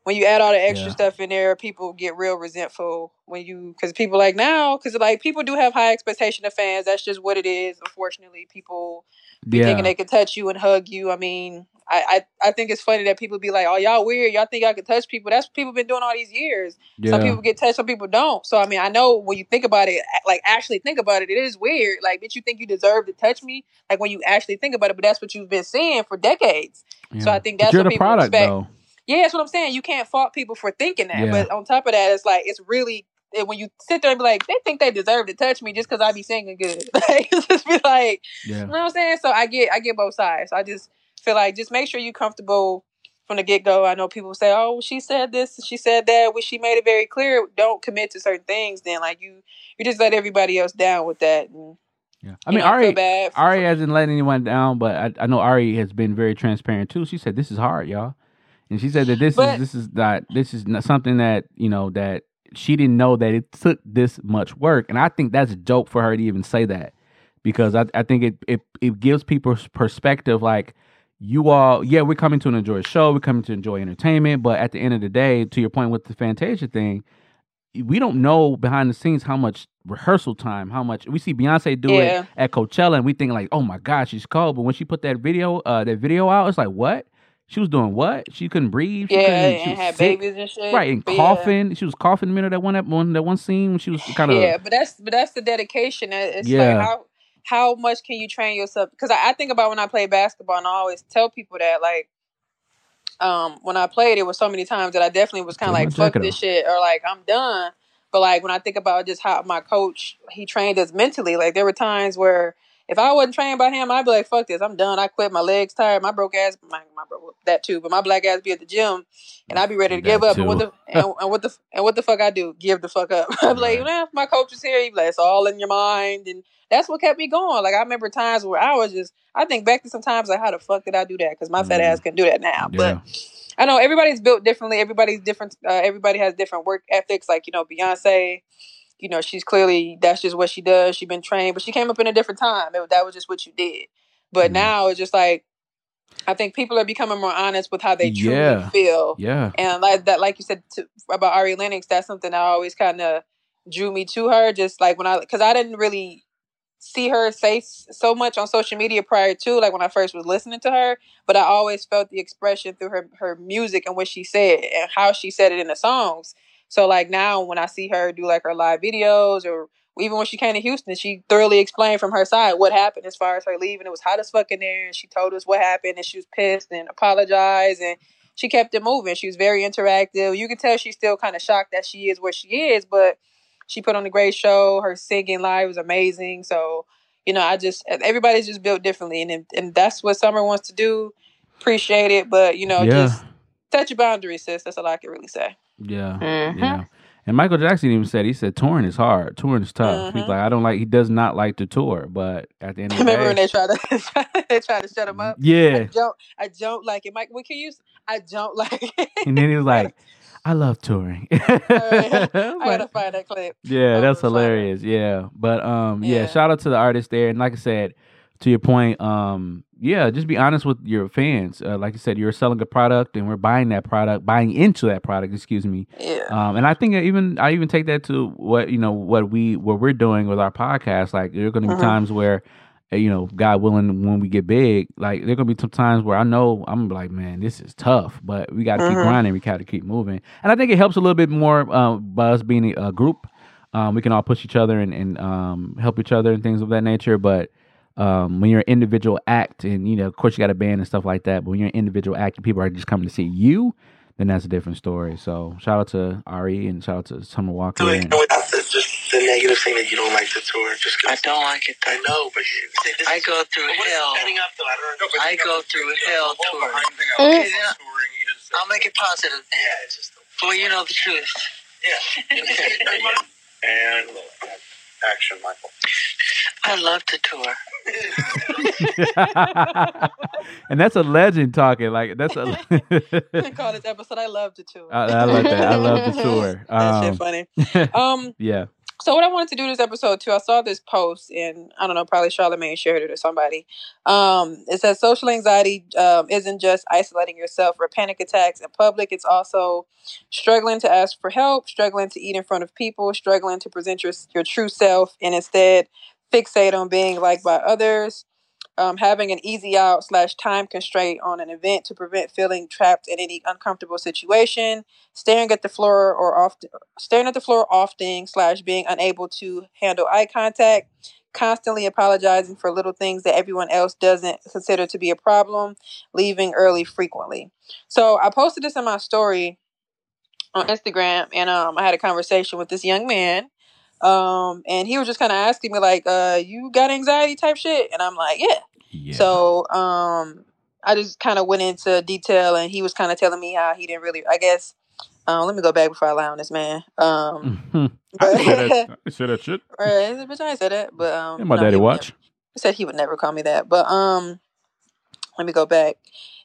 when you add all the extra Yeah. stuff in there, people get real resentful when you because people like now because like people do have high expectation of fans. That's just what it is. Unfortunately, people be yeah, thinking they can touch you and hug you. I mean, I, I I think it's funny that people be like, "Oh, y'all weird. Y'all think y'all can touch people." That's what people been doing all these years. yeah. Some people get touched, some people don't. So I mean, I know when you think about it, like actually think about it, it is weird. Like, bitch, you think you deserve to touch me? Like when you actually think about it, but that's what you've been seeing for decades. So. I think that's you're what the people product expect. though. Yeah, that's what I'm saying. You can't fault people for thinking that. Yeah. But on top of that, it's like it's really when you sit there and be like, they think they deserve to touch me just because I be singing good. Like, just be like, Yeah, you know what I'm saying? So I get I get both sides. I just feel like just make sure you're comfortable from the get go. I know people say, "Oh, she said this, she said that," which she made it very clear. Don't commit to certain things. Then like you, you just let everybody else down with that. And, yeah. I you mean, know, Ari, Ari hasn't let anyone down, but I, I know Ari has been very transparent too. She said this is hard, y'all, and she said that this But- is this is not this is not something that you know that she didn't know that it took this much work, and I think that's dope for her to even say that because I, I think it, it it gives people perspective like you all yeah we're coming to enjoy a show we're coming to enjoy entertainment but at the end of the day to your point with the fantasia thing we don't know behind the scenes how much rehearsal time how much we see beyonce do Yeah. it at coachella and we think like oh my god she's cold but when she put that video uh that video out it's like what she was doing what she couldn't breathe she Yeah, couldn't, she and had sick. babies and shit. right and But yeah. coughing she was coughing in the middle of that one that one that one scene when she was kind of Yeah, but that's but that's the dedication. It's Yeah. like how how much can you train yourself? Because I, I think about when I play basketball, and I always tell people that like, um, when I played, it was so many times that I definitely was kind of like, fuck this shit, or like I'm done. But like when I think about just how my coach he trained us mentally, like there were times where if I wasn't trained by him, I'd be like, fuck this, I'm done. I quit. My legs tired. My broke ass, my, my broke that too, but my black ass be at the gym, and I'd be ready to That give up. And what the and, and what the and what the fuck I do? Give the fuck up. I'm like, Right. nah, my coach is here. He's like, it's all in your mind, and that's what kept me going. Like I remember times where I was just, I think back to some times like, how the fuck did I do that? Because my fat Mm. ass can do that now. yeah But I know everybody's built differently. Everybody's different. Uh, everybody has different work ethics. Like you know, Beyonce. You know, she's clearly that's just what she does. She's been trained, but she came up in a different time. It, that was just what you did. But Mhm. now it's just like I think people are becoming more honest with how they truly Yeah. feel. yeah And like that, like you said to, about Ari Lennox, that's something that always kind of drew me to her. Just like when I, because I didn't really see her say so much on social media prior to, like when I first was listening to her. But I always felt the expression through her her music and what she said and how she said it in the songs. So like now when I see her do like her live videos or even when she came to Houston, she thoroughly explained from her side what happened as far as her leaving. It was hot as fuck in there, and she told us what happened, and she was pissed and apologized, and she kept it moving. She was very interactive. You can tell she's still kind of shocked that she is where she is, but she put on a great show. Her singing live was amazing. So, you know, I just everybody's just built differently, and and that's what Summer wants to do. Appreciate it, but you know, Yeah. just set your boundaries, sis. That's all I can really say. Yeah, Mhm. yeah. And Michael Jackson even said he said touring is hard, touring is tough. He's Mhm. like, I don't like. He does not like to tour, but at the end of the Remember when day, they tried to they tried to shut him up? Yeah, I don't I don't like it. Mike, we can use I don't like it. And then he was like, I love touring. I gotta find that clip. yeah, that's it. hilarious. Yeah, but um, yeah. Yeah. shout out to the artist there, and like I said, to your point, um, yeah, just be honest with your fans. Uh, like you said, you're selling a product, and we're buying that product, buying into that product. Excuse me. Yeah. Um, and I think even I even take that to what you know what we what we're doing with our podcast. Like there are going to be Mhm. times where, uh, you know, God willing, when we get big, like there are going to be some times where I know I'm like, man, this is tough, but we got to keep Mhm. grinding. We got to keep moving. And I think it helps a little bit more uh, by us being a group. Um, we can all push each other and, and um, help each other and things of that nature. But um, when you're an individual act, and you know, of course, you got a band and stuff like that. But when you're an individual act, and people are just coming to see you, then that's a different story. So shout out to Ari and shout out to Summer Walker. Do it And, without the, just the negative thing that you don't like the tour. Just 'cause- I don't like it. I know, but you, see, this I is- go through but what is hell. up, though? I don't know. I go through hell touring. Okay, then I'll make it positive. Yeah, it's just. Well, you know the truth. Yeah. And action, Michael. I love to tour. and that's a legend talking. Like that's a. Call this episode I love to tour. I, I like that. I love the tour. that shit Um, funny. Um yeah. So what I wanted to do this episode too, I saw this post and I don't know, probably Charlemagne shared it or somebody. Um, it says social anxiety um, isn't just isolating yourself or panic attacks in public. It's also struggling to ask for help, struggling to eat in front of people, struggling to present your your true self, and instead fixate on being liked by others. Um, having an easy out slash time constraint on an event to prevent feeling trapped in any uncomfortable situation, staring at the floor or often staring at the floor often slash being unable to handle eye contact constantly apologizing for little things that everyone else doesn't consider to be a problem leaving early frequently. So i posted this in my story on instagram and um, i had a conversation with this young man um, and he was just kind of asking me like uh, you got anxiety type shit and i'm like yeah Yeah. so um, I just kind of went into detail, and he was kind of telling me how he didn't really. I guess. Um, let me go back before I lie on this man. Um, but, I said that, I said that shit. right, bitch, I said that, but um, And my no, daddy watch. never- He said he would never call me that, but um, let me go back.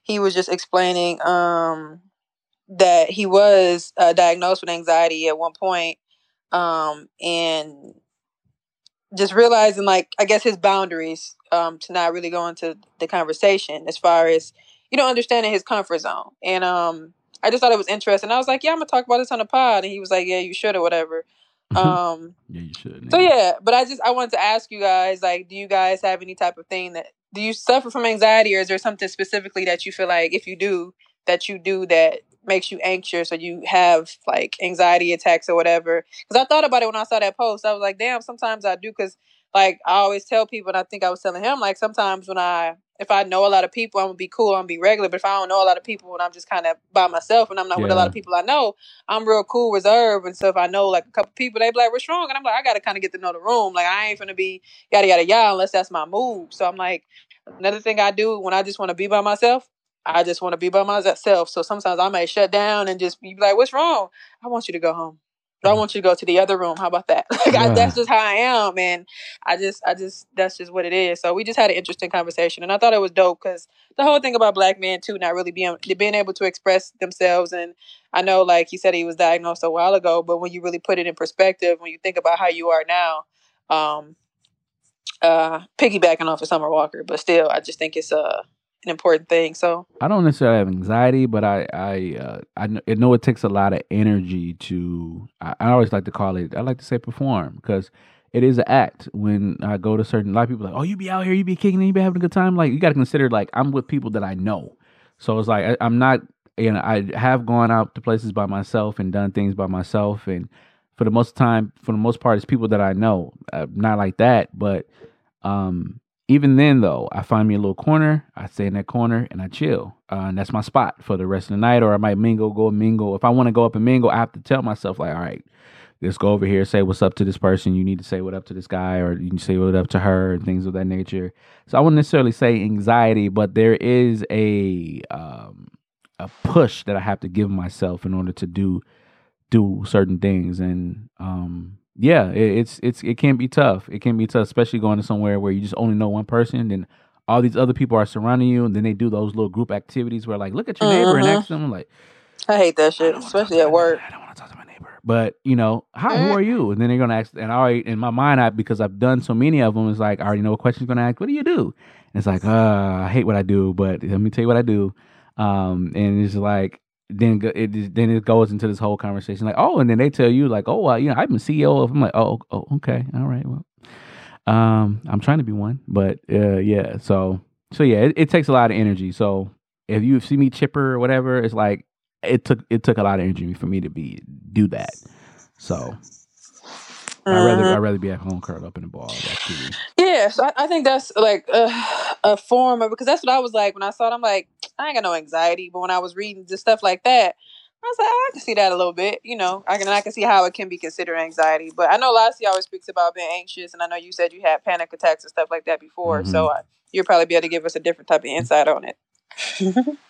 He was just explaining um that he was uh, diagnosed with anxiety at one point, um, and just realizing like I guess his boundaries um, to not really go into the conversation as far as you know understanding his comfort zone. And um, I just thought it was interesting. I was like, yeah, I'm gonna talk about this on the pod, and he was like, yeah, you should or whatever. Um, yeah, you should. so yeah, but I just I wanted to ask you guys like, do you guys have any type of thing that do you suffer from anxiety, or is there something specifically that you feel like if you do that you do that makes you anxious or you have like anxiety attacks or whatever? Because I thought about it when I saw that post. I was like, damn, sometimes I do because like I always tell people, and I think I was telling him like sometimes when I if I know a lot of people, I'm gonna be cool, I'm gonna be regular. But if I don't know a lot of people and I'm just kind of by myself and I'm not with a lot of people I know, I'm real cool, reserved. And so if I know like a couple people, they be like, "What's wrong?" And I'm like, I gotta kind of get to know the room. Like I ain't gonna be yada yada yada unless that's my move. So I'm like, another thing I do when I just want to be by myself, I just want to be by myself. So sometimes I may shut down and just be like, "What's wrong?" I want you to go home. I want you to go to the other room. How about that? Like I, that's just how I am, and I just, I just, that's just what it is. So we just had an interesting conversation, and I thought it was dope because the whole thing about black men too, not really being being able to express themselves. And I know, like he said, he was diagnosed a while ago, but when you really put it in perspective, when you think about how you are now, um, uh, piggybacking off of Summer Walker, but still, I just think it's uh, an important thing. So I don't necessarily have anxiety, but I I uh, I kn- I know it takes a lot of energy to. I, I always like to call it. I like to say perform because it is an act. When I go to certain, a lot of people like, oh, you be out here, you be kicking, it, you be having a good time. Like you got to consider like I'm with people that I know, so it's like I, I'm not. You know, I have gone out to places by myself and done things by myself, and for the most time, for the most part, it's people that I know. Uh, not like that, but um even then though i find me a little corner i stay in that corner and i chill. Uh, and that's my spot for the rest of the night or i might mingle go mingle. If i want to go up and mingle i have to tell myself like all right let's go over here say what's up to this person. You need to say what up to this guy or you can say what up to her and things of that nature. So i wouldn't necessarily say anxiety but there is a um a push that i have to give myself in order to do do certain things. And um yeah it, it's it's it can be tough. It can be tough especially going to somewhere where you just only know one person and all these other people are surrounding you and then they do those little group activities where like look at your neighbor and Mhm. ask them like I hate that shit, especially at work. I don't want to talk to my neighbor. But you know hi who are you? And then they're gonna ask and I already in my mind I because I've done so many of them it's like I already know what question's gonna ask what do you do? And it's like uh I hate what I do but let me tell you what I do. Um and it's like then it then it goes into this whole conversation like oh and then they tell you like oh uh, you know I'm a CEO of I'm like oh oh okay all right well um I'm trying to be one but uh yeah so so yeah it, it takes a lot of energy so if you see me chipper or whatever it's like it took it took a lot of energy for me to be do that so I'd rather Mhm. I'd rather be at home curled up in a ball. Yeah, so I, I think that's like uh, a form of because that's what I was like when I saw it. I'm like, I ain't got no anxiety, but when I was reading just stuff like that, I was like, oh, I can see that a little bit. You know, I can I can see how it can be considered anxiety. But I know Lassie always speaks about being anxious, and I know you said you had panic attacks and stuff like that before. So uh, you'll probably be able to give us a different type of insight on it.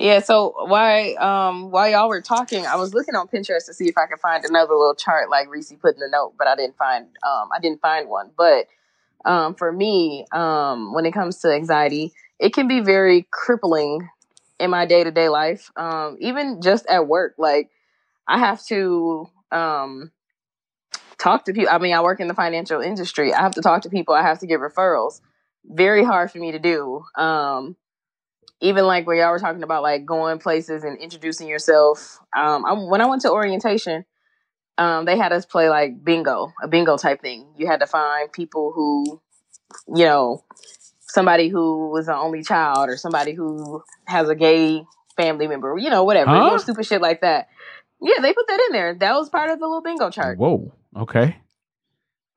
Yeah, so why um while y'all were talking, I was looking on Pinterest to see if I could find another little chart like Reese put in the note, but I didn't find um I didn't find one. But um for me, um when it comes to anxiety, it can be very crippling in my day to day life. Um even just at work. Like I have to um talk to people. I mean, I work in the financial industry. I have to talk to people. I have to give referrals. Very hard for me to do. Um, even like where y'all were talking about like going places and introducing yourself. Um, I, when I went to orientation, um, they had us play like bingo, a bingo type thing. You had to find people who, you know, somebody who was an only child or somebody who has a gay family member, you know, whatever, Huh? you know, stupid shit like that. Yeah, they put that in there. That was part of the little bingo chart. Whoa. Okay.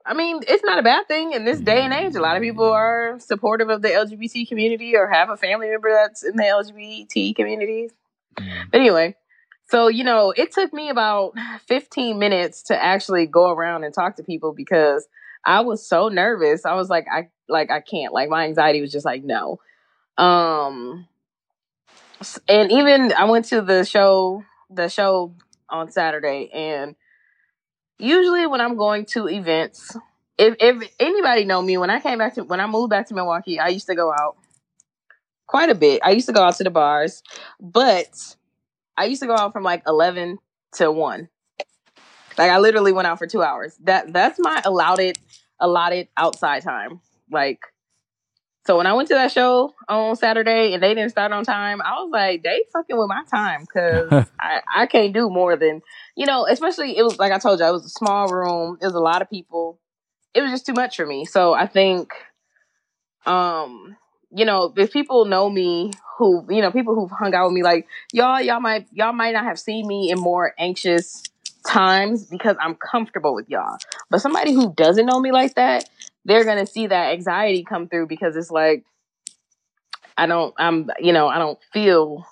I mean, it's not a bad thing in this day and age. A lot of people are supportive of the LGBT community or have a family member that's in the LGBT community. But anyway, so you know, it took me about 15 minutes to actually go around and talk to people because I was so nervous. I was like, I like I can't. Like my anxiety was just like, no. Um and even I went to the show the show on Saturday and usually when I'm going to events, if if anybody know me, when I came back to when I moved back to Milwaukee, I used to go out quite a bit. I used to go out to the bars, but I used to go out from like eleven to one. Like I literally went out for two hours. That that's my allotted allotted outside time. Like so when I went to that show on Saturday and they didn't start on time, I was like, they fucking with my time because I, I can't do more than you know, especially it was like I told you, it was a small room, it was a lot of people. It was just too much for me. So I think um you know, if people know me who, you know, people who've hung out with me, like y'all, y'all might, y'all might not have seen me in more anxious times because I'm comfortable with y'all. But somebody who doesn't know me like that, they're gonna see that anxiety come through because it's like, I don't, I'm, you know, I don't feel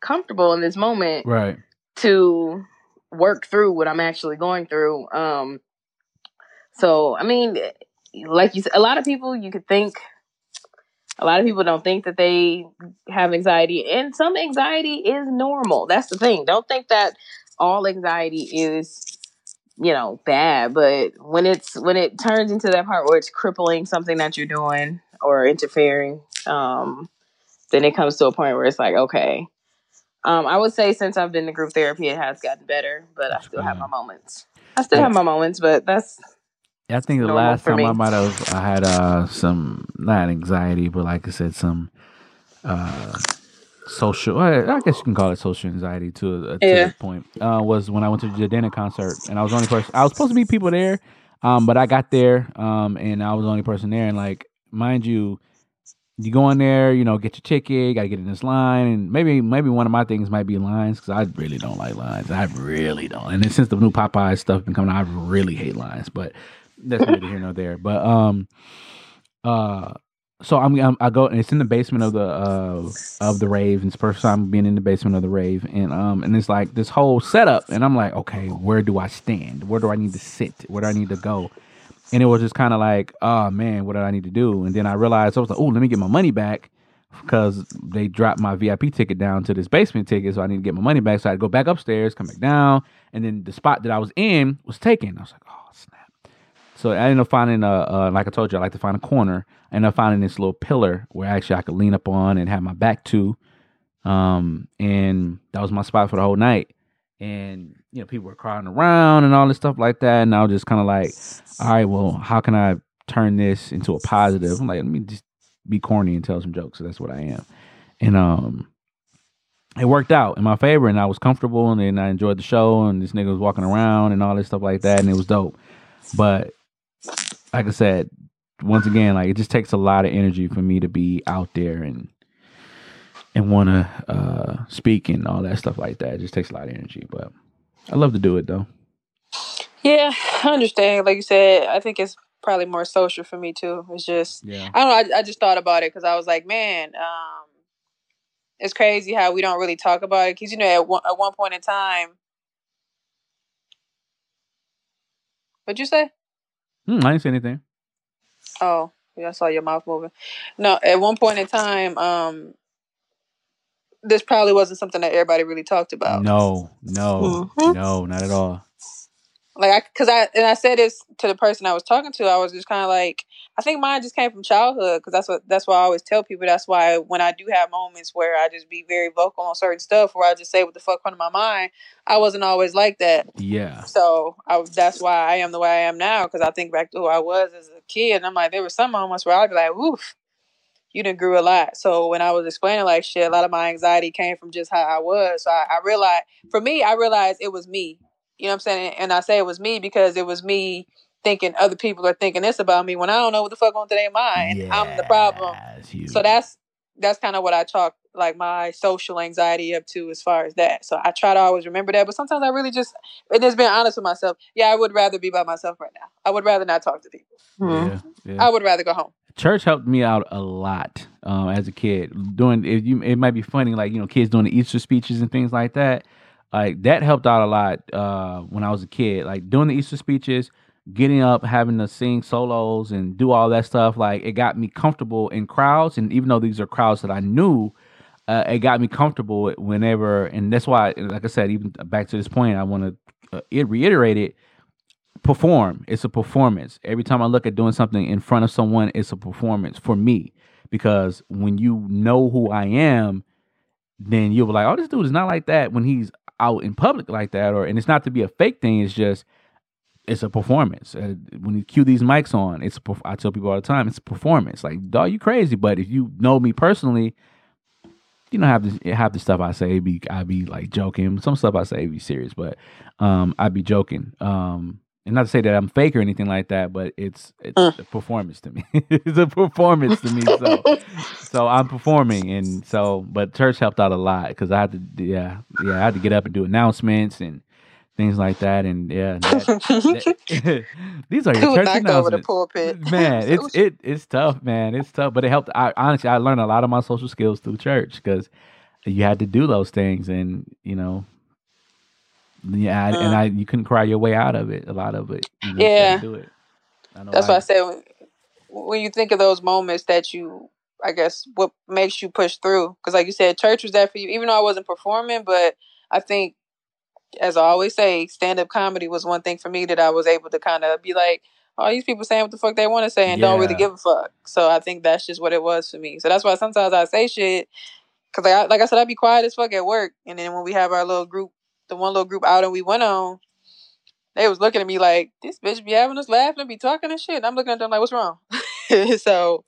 comfortable in this moment Right. to work through what I'm actually going through. Um, so I mean, like you said, a lot of people you could think a lot of people don't think that they have anxiety, and some anxiety is normal. That's the thing. Don't think that all anxiety is, you know, bad. But when it's when it turns into that part where it's crippling something that you're doing or interfering, um, then it comes to a point where it's like, okay. Um, I would say since I've been to group therapy, it has gotten better, but I still have my moments. I still have my moments, but that's Yeah, I think the last time I might have I had uh some not anxiety, but like I said, some uh social. I guess you can call it social anxiety to a, to Yeah. a point. Uh, was when I went to the Jidenna concert, and I was the only person. I was supposed to be people there, um, but I got there, um, and I was the only person there. And like, mind you, you go in there, you know, get your ticket, got to get in this line, and maybe maybe one of my things might be lines because I really don't like lines. I really don't. And then since the new Popeye stuff been coming out, I really hate lines. But that's neither here nor there. But um, uh, so I'm, I'm I go and it's in the basement of the uh of the rave. And it's the first time being in the basement of the rave, and um, and it's like this whole setup, and I'm like, okay, where do I stand? Where do I need to sit? Where do I need to go? And it was just kind of like, oh man, what did I need to do? And then I realized I was like, oh, let me get my money back because they dropped my VIP ticket down to this basement ticket, so I need to get my money back. So I had to go back upstairs, come back down, and then the spot that I was in was taken. I was like. So I ended up finding a, uh, like I told you, I like to find a corner. I ended up finding this little pillar where actually I could lean up on and have my back to. Um, and that was my spot for the whole night. And you know, people were crowding around and all this stuff like that. And I was just kind of like, all right, well, how can I turn this into a positive? I'm like, let me just be corny and tell some jokes. So that's what I am. And um, it worked out in my favor, and I was comfortable, and then I enjoyed the show, and this nigga was walking around and all this stuff like that, and it was dope. But like I said, once again, like it just takes a lot of energy for me to be out there and and want to uh, speak and all that stuff like that. It just takes a lot of energy, but I love to do it though. Yeah, I understand. Like you said, I think it's probably more social for me too. It's just Yeah. I don't know. I, I just thought about it because I was like, man, um, it's crazy how we don't really talk about it. Because you know, at one, at one point in time, what'd you say? Hmm, I didn't say anything. Oh, yeah, I saw your mouth moving. No, at one point in time, um, this probably wasn't something that everybody really talked about. No, no, Mhm. no, not at all. Like I because I and I said this to the person I was talking to. I was just kind of like, I think mine just came from childhood because that's what that's why I always tell people. That's why when I do have moments where I just be very vocal on certain stuff, where I just say what the fuck comes to my mind, I wasn't always like that. Yeah. So I, that's why I am the way I am now because I think back to who I was as a kid, and I'm like, there were some moments where I'd be like, "Woof, you didn't grew a lot." So when I was explaining like shit, a lot of my anxiety came from just how I was. So I, I realized, for me, I realized it was me. You know what I'm saying? And I say it was me because it was me thinking other people are thinking this about me when I don't know what the fuck on to their mind. And I'm the problem. So that's that's kind of what I chalk like my social anxiety up to as far as that. So I try to always remember that, but sometimes I really just and just being honest with myself. Yeah, I would rather be by myself right now. I would rather not talk to people. Yeah, yeah. I would rather go home. church helped me out a lot um, as a kid. Doing it, you, it might be funny, like you know, kids doing the Easter speeches and things like that. Like that helped out a lot uh, when I was a kid. Like doing the Easter speeches, getting up, having to sing solos and do all that stuff. Like it got me comfortable in crowds, and even though these are crowds that I knew, uh, it got me comfortable whenever. And that's why, like I said, even back to this point, I want to uh, it- reiterate it perform. It's a performance. Every time I look at doing something in front of someone, it's a performance for me. Because when you know who I am, then you'll be like, oh, this dude is not like that when he's out in public like that, or and it's not to be a fake thing. It's just it's a performance. Uh, when you cue these mics on, it's I tell people all the time, it's a performance. Like, dog, you crazy, but if you know me personally, you know, have this have the stuff I say be I be like joking. Some stuff I say be serious, but um, I be joking. Um, and not to say that I'm fake or anything like that, but it's it's Mm. a performance to me. it's a performance to me. So so I'm performing, and so but church helped out a lot because I had to yeah yeah I had to get up and do announcements and things like that, and yeah. that- that- these are your church knocked over the announcements. pulpit? Man, it's it it's tough, man. It's tough, but it helped. I honestly, I learned a lot of my social skills through church because you had to do those things, and you know, yeah, I- and Mm. I you couldn't cry your way out of it. A lot of it, you just Yeah. do it. I know That's why I said when, when you think of those moments that you, I guess, what makes you push through. Because, like you said, church was there for you, even though I wasn't performing. But I think, as I always say, stand up comedy was one thing for me that I was able to kind of be like, all these people saying what the fuck they want to say and don't really Yeah. give a fuck. So I think that's just what it was for me. So that's why sometimes I say shit. Because, like, I- like I said, I'd be quiet as fuck at work. And then when we have our little group, the one little group out and we went on, they was looking at me like, this bitch be having us laughing and be talking and shit. And I'm looking at them like, what's wrong? so,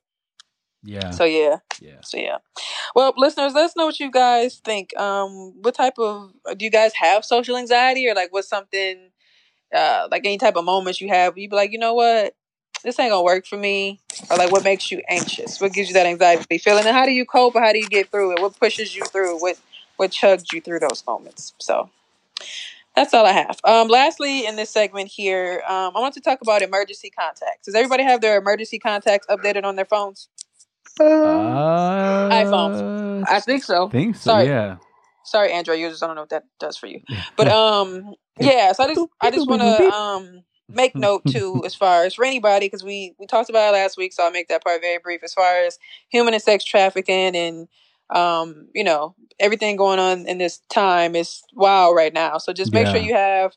yeah, so yeah. yeah. So yeah. Well, listeners, let us know what you guys think. Um, what type of do you guys have social anxiety or like what's something uh like any type of moments you have you be like, you know what? This ain't gonna work for me. Or like what makes you anxious? What gives you that anxiety feeling? And how do you cope or how do you get through it? What pushes you through? What what chugs you through those moments? So that's all I have. Um, lastly, in this segment here, um, I want to talk about emergency contacts. Does everybody have their emergency contacts updated on their phones? Uh, iPhones. I think so. think so. Sorry. Yeah. Sorry, Android users. I don't know what that does for you, but um, yeah. So I just I just want to um make note too as far as for anybody because we we talked about it last week, so I'll make that part very brief. As far as human and sex trafficking and um, you know everything going on in this time is wow right now. So just make sure you have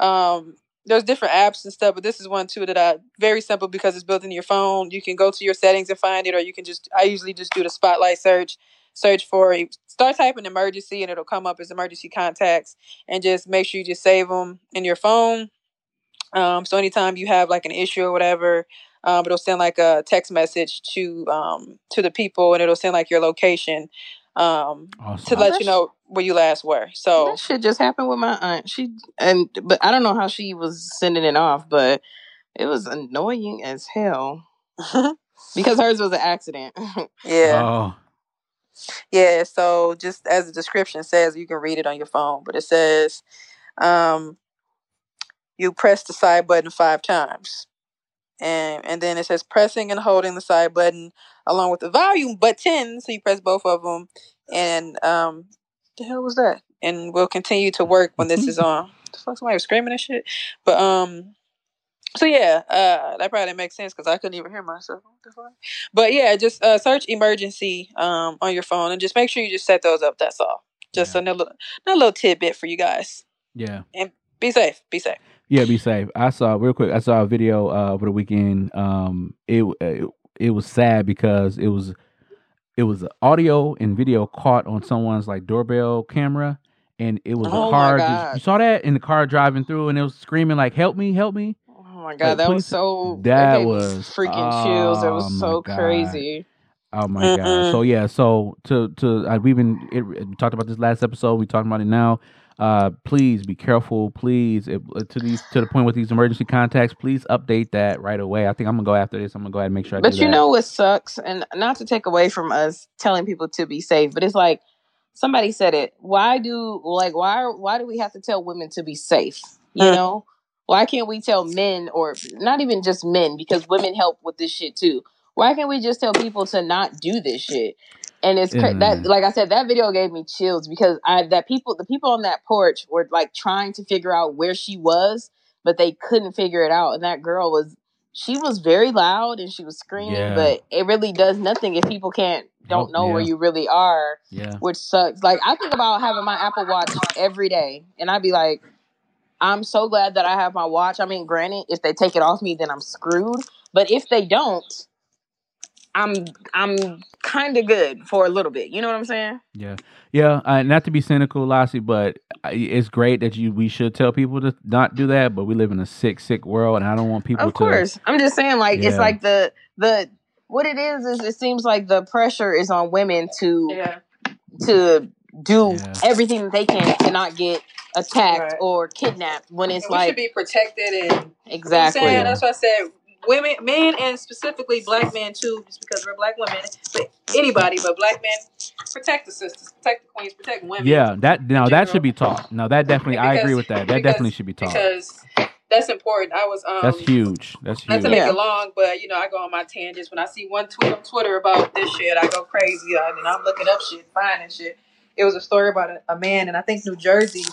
um. There's different apps and stuff, but this is one too that I very simple because it's built into your phone. You can go to your settings and find it, or you can just I usually just do the spotlight search search for start typing emergency and it'll come up as emergency contacts and just make sure you just save them in your phone um, so anytime you have like an issue or whatever um, it'll send like a text message to um, to the people and it'll send like your location um, to let that's- you know where you last were so That shit just happened with my aunt. She and but I don't know how she was sending it off, but it was annoying as hell because hers was an accident. yeah Oh, Yeah, so just as the description says, you can read it on your phone, but it says um, you press the side button five times. And and then it says pressing and holding the side button along with the volume button. So you press both of them. And um, the hell was that? And we'll continue to work when this is on. the fuck, somebody was screaming and shit. But um, so yeah, uh, that probably didn't make sense because I couldn't even hear myself. What? But yeah, just uh, search emergency um on your phone and just make sure you just set those up. That's all. Just Yeah. another another little tidbit for you guys. yeah. And be safe. Be safe. Yeah, be safe. I saw real quick. I saw a video uh, over the weekend. Um, it it, it was sad because it was it was audio and video caught on someone's like doorbell camera, and it was Oh a car. Just, you saw that in the car driving through, and it was screaming like "Help me! Help me!" oh my god, that please- was so that was- freaking chills. It oh was so God. crazy. Oh my god! So yeah, so to to uh, we've been it, we talked about this last episode. We talked about it now. Uh, please be careful. Please, if, uh, to these to the point with these emergency contacts, please update that right away. I think I'm gonna go after this. I'm gonna go ahead and make sure. I But do you that. know what sucks, and not to take away from us telling people to be safe, but it's like somebody said it. Why do like why why do we have to tell women to be safe? You Mm. know, why can't we tell men or not even just men because women help with this shit too? Why can't we just tell people to not do this shit? And it's cra- Yeah. that mm. like I said, that video gave me chills because I that people the people on that porch were like trying to figure out where she was, but they couldn't figure it out. And that girl was she was very loud and she was screaming, Yeah. but it really does nothing if people can't don't know where you really are, Yeah. which sucks. Like I think about having my Apple Watch every day, and I'd be like, I'm so glad that I have my watch. I mean, granted, if they take it off me, then I'm screwed. But if they don't, I'm I'm kind of good for a little bit. You know what I'm saying? Yeah, yeah. Uh, not to be cynical, Lassie, but it's great that you we should tell people to not do that. But we live in a sick, sick world, and I don't want people Of to. course. I'm just saying, like it's like the the what it is is it seems like the pressure is on women to Yeah. to do Yeah. everything that they can to not get attacked Right. or kidnapped when it's And we like should be protected and You know what I'm exactly. saying? That's what I said women, men, and specifically black men too, just because we're black women. But anybody, but black men, protect the sisters, protect the queens, protect women. Yeah, that now that should be taught. No, that definitely I agree with that. That because- definitely should be taught. because that's important. I was um. That's huge. That's Not huge. to make Yeah. it long, but you know, I go on my tangents. When I see one tweet on Twitter about this shit, I go crazy. uh, And I'm looking up shit, finding shit. It was a story about a, a man in I think New Jersey,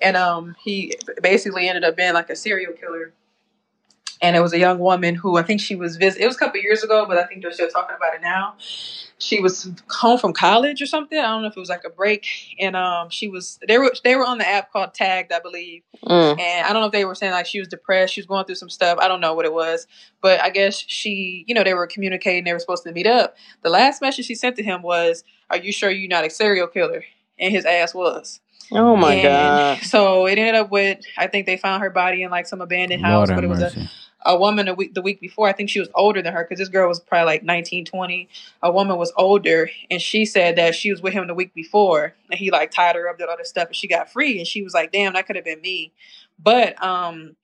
and um, he basically ended up being like a serial killer. And it was a young woman who I think she was visit. It was a couple years ago, but I think they're still talking about it now. She was home from college or something. I don't know if it was like a break, and um, she was they were they were on the app called Tagged, I believe Mm. and I don't know if they were saying like she was depressed, she was going through some stuff. I don't know what it was, but I guess she, you know, they were communicating. They were supposed to meet up. The last message she sent to him was, "Are you sure you're not a serial killer?" And his ass was. Oh my And god. So it ended up with I think they found her body in like some abandoned house, Lord but it was mercy. a woman a week the week before. I think she was older than her because this girl was probably like 19, 20. A woman was older, and she said that she was with him the week before, and he like tied her up, did all this stuff, and she got free. And she was like, "Damn, that could have been me." But um,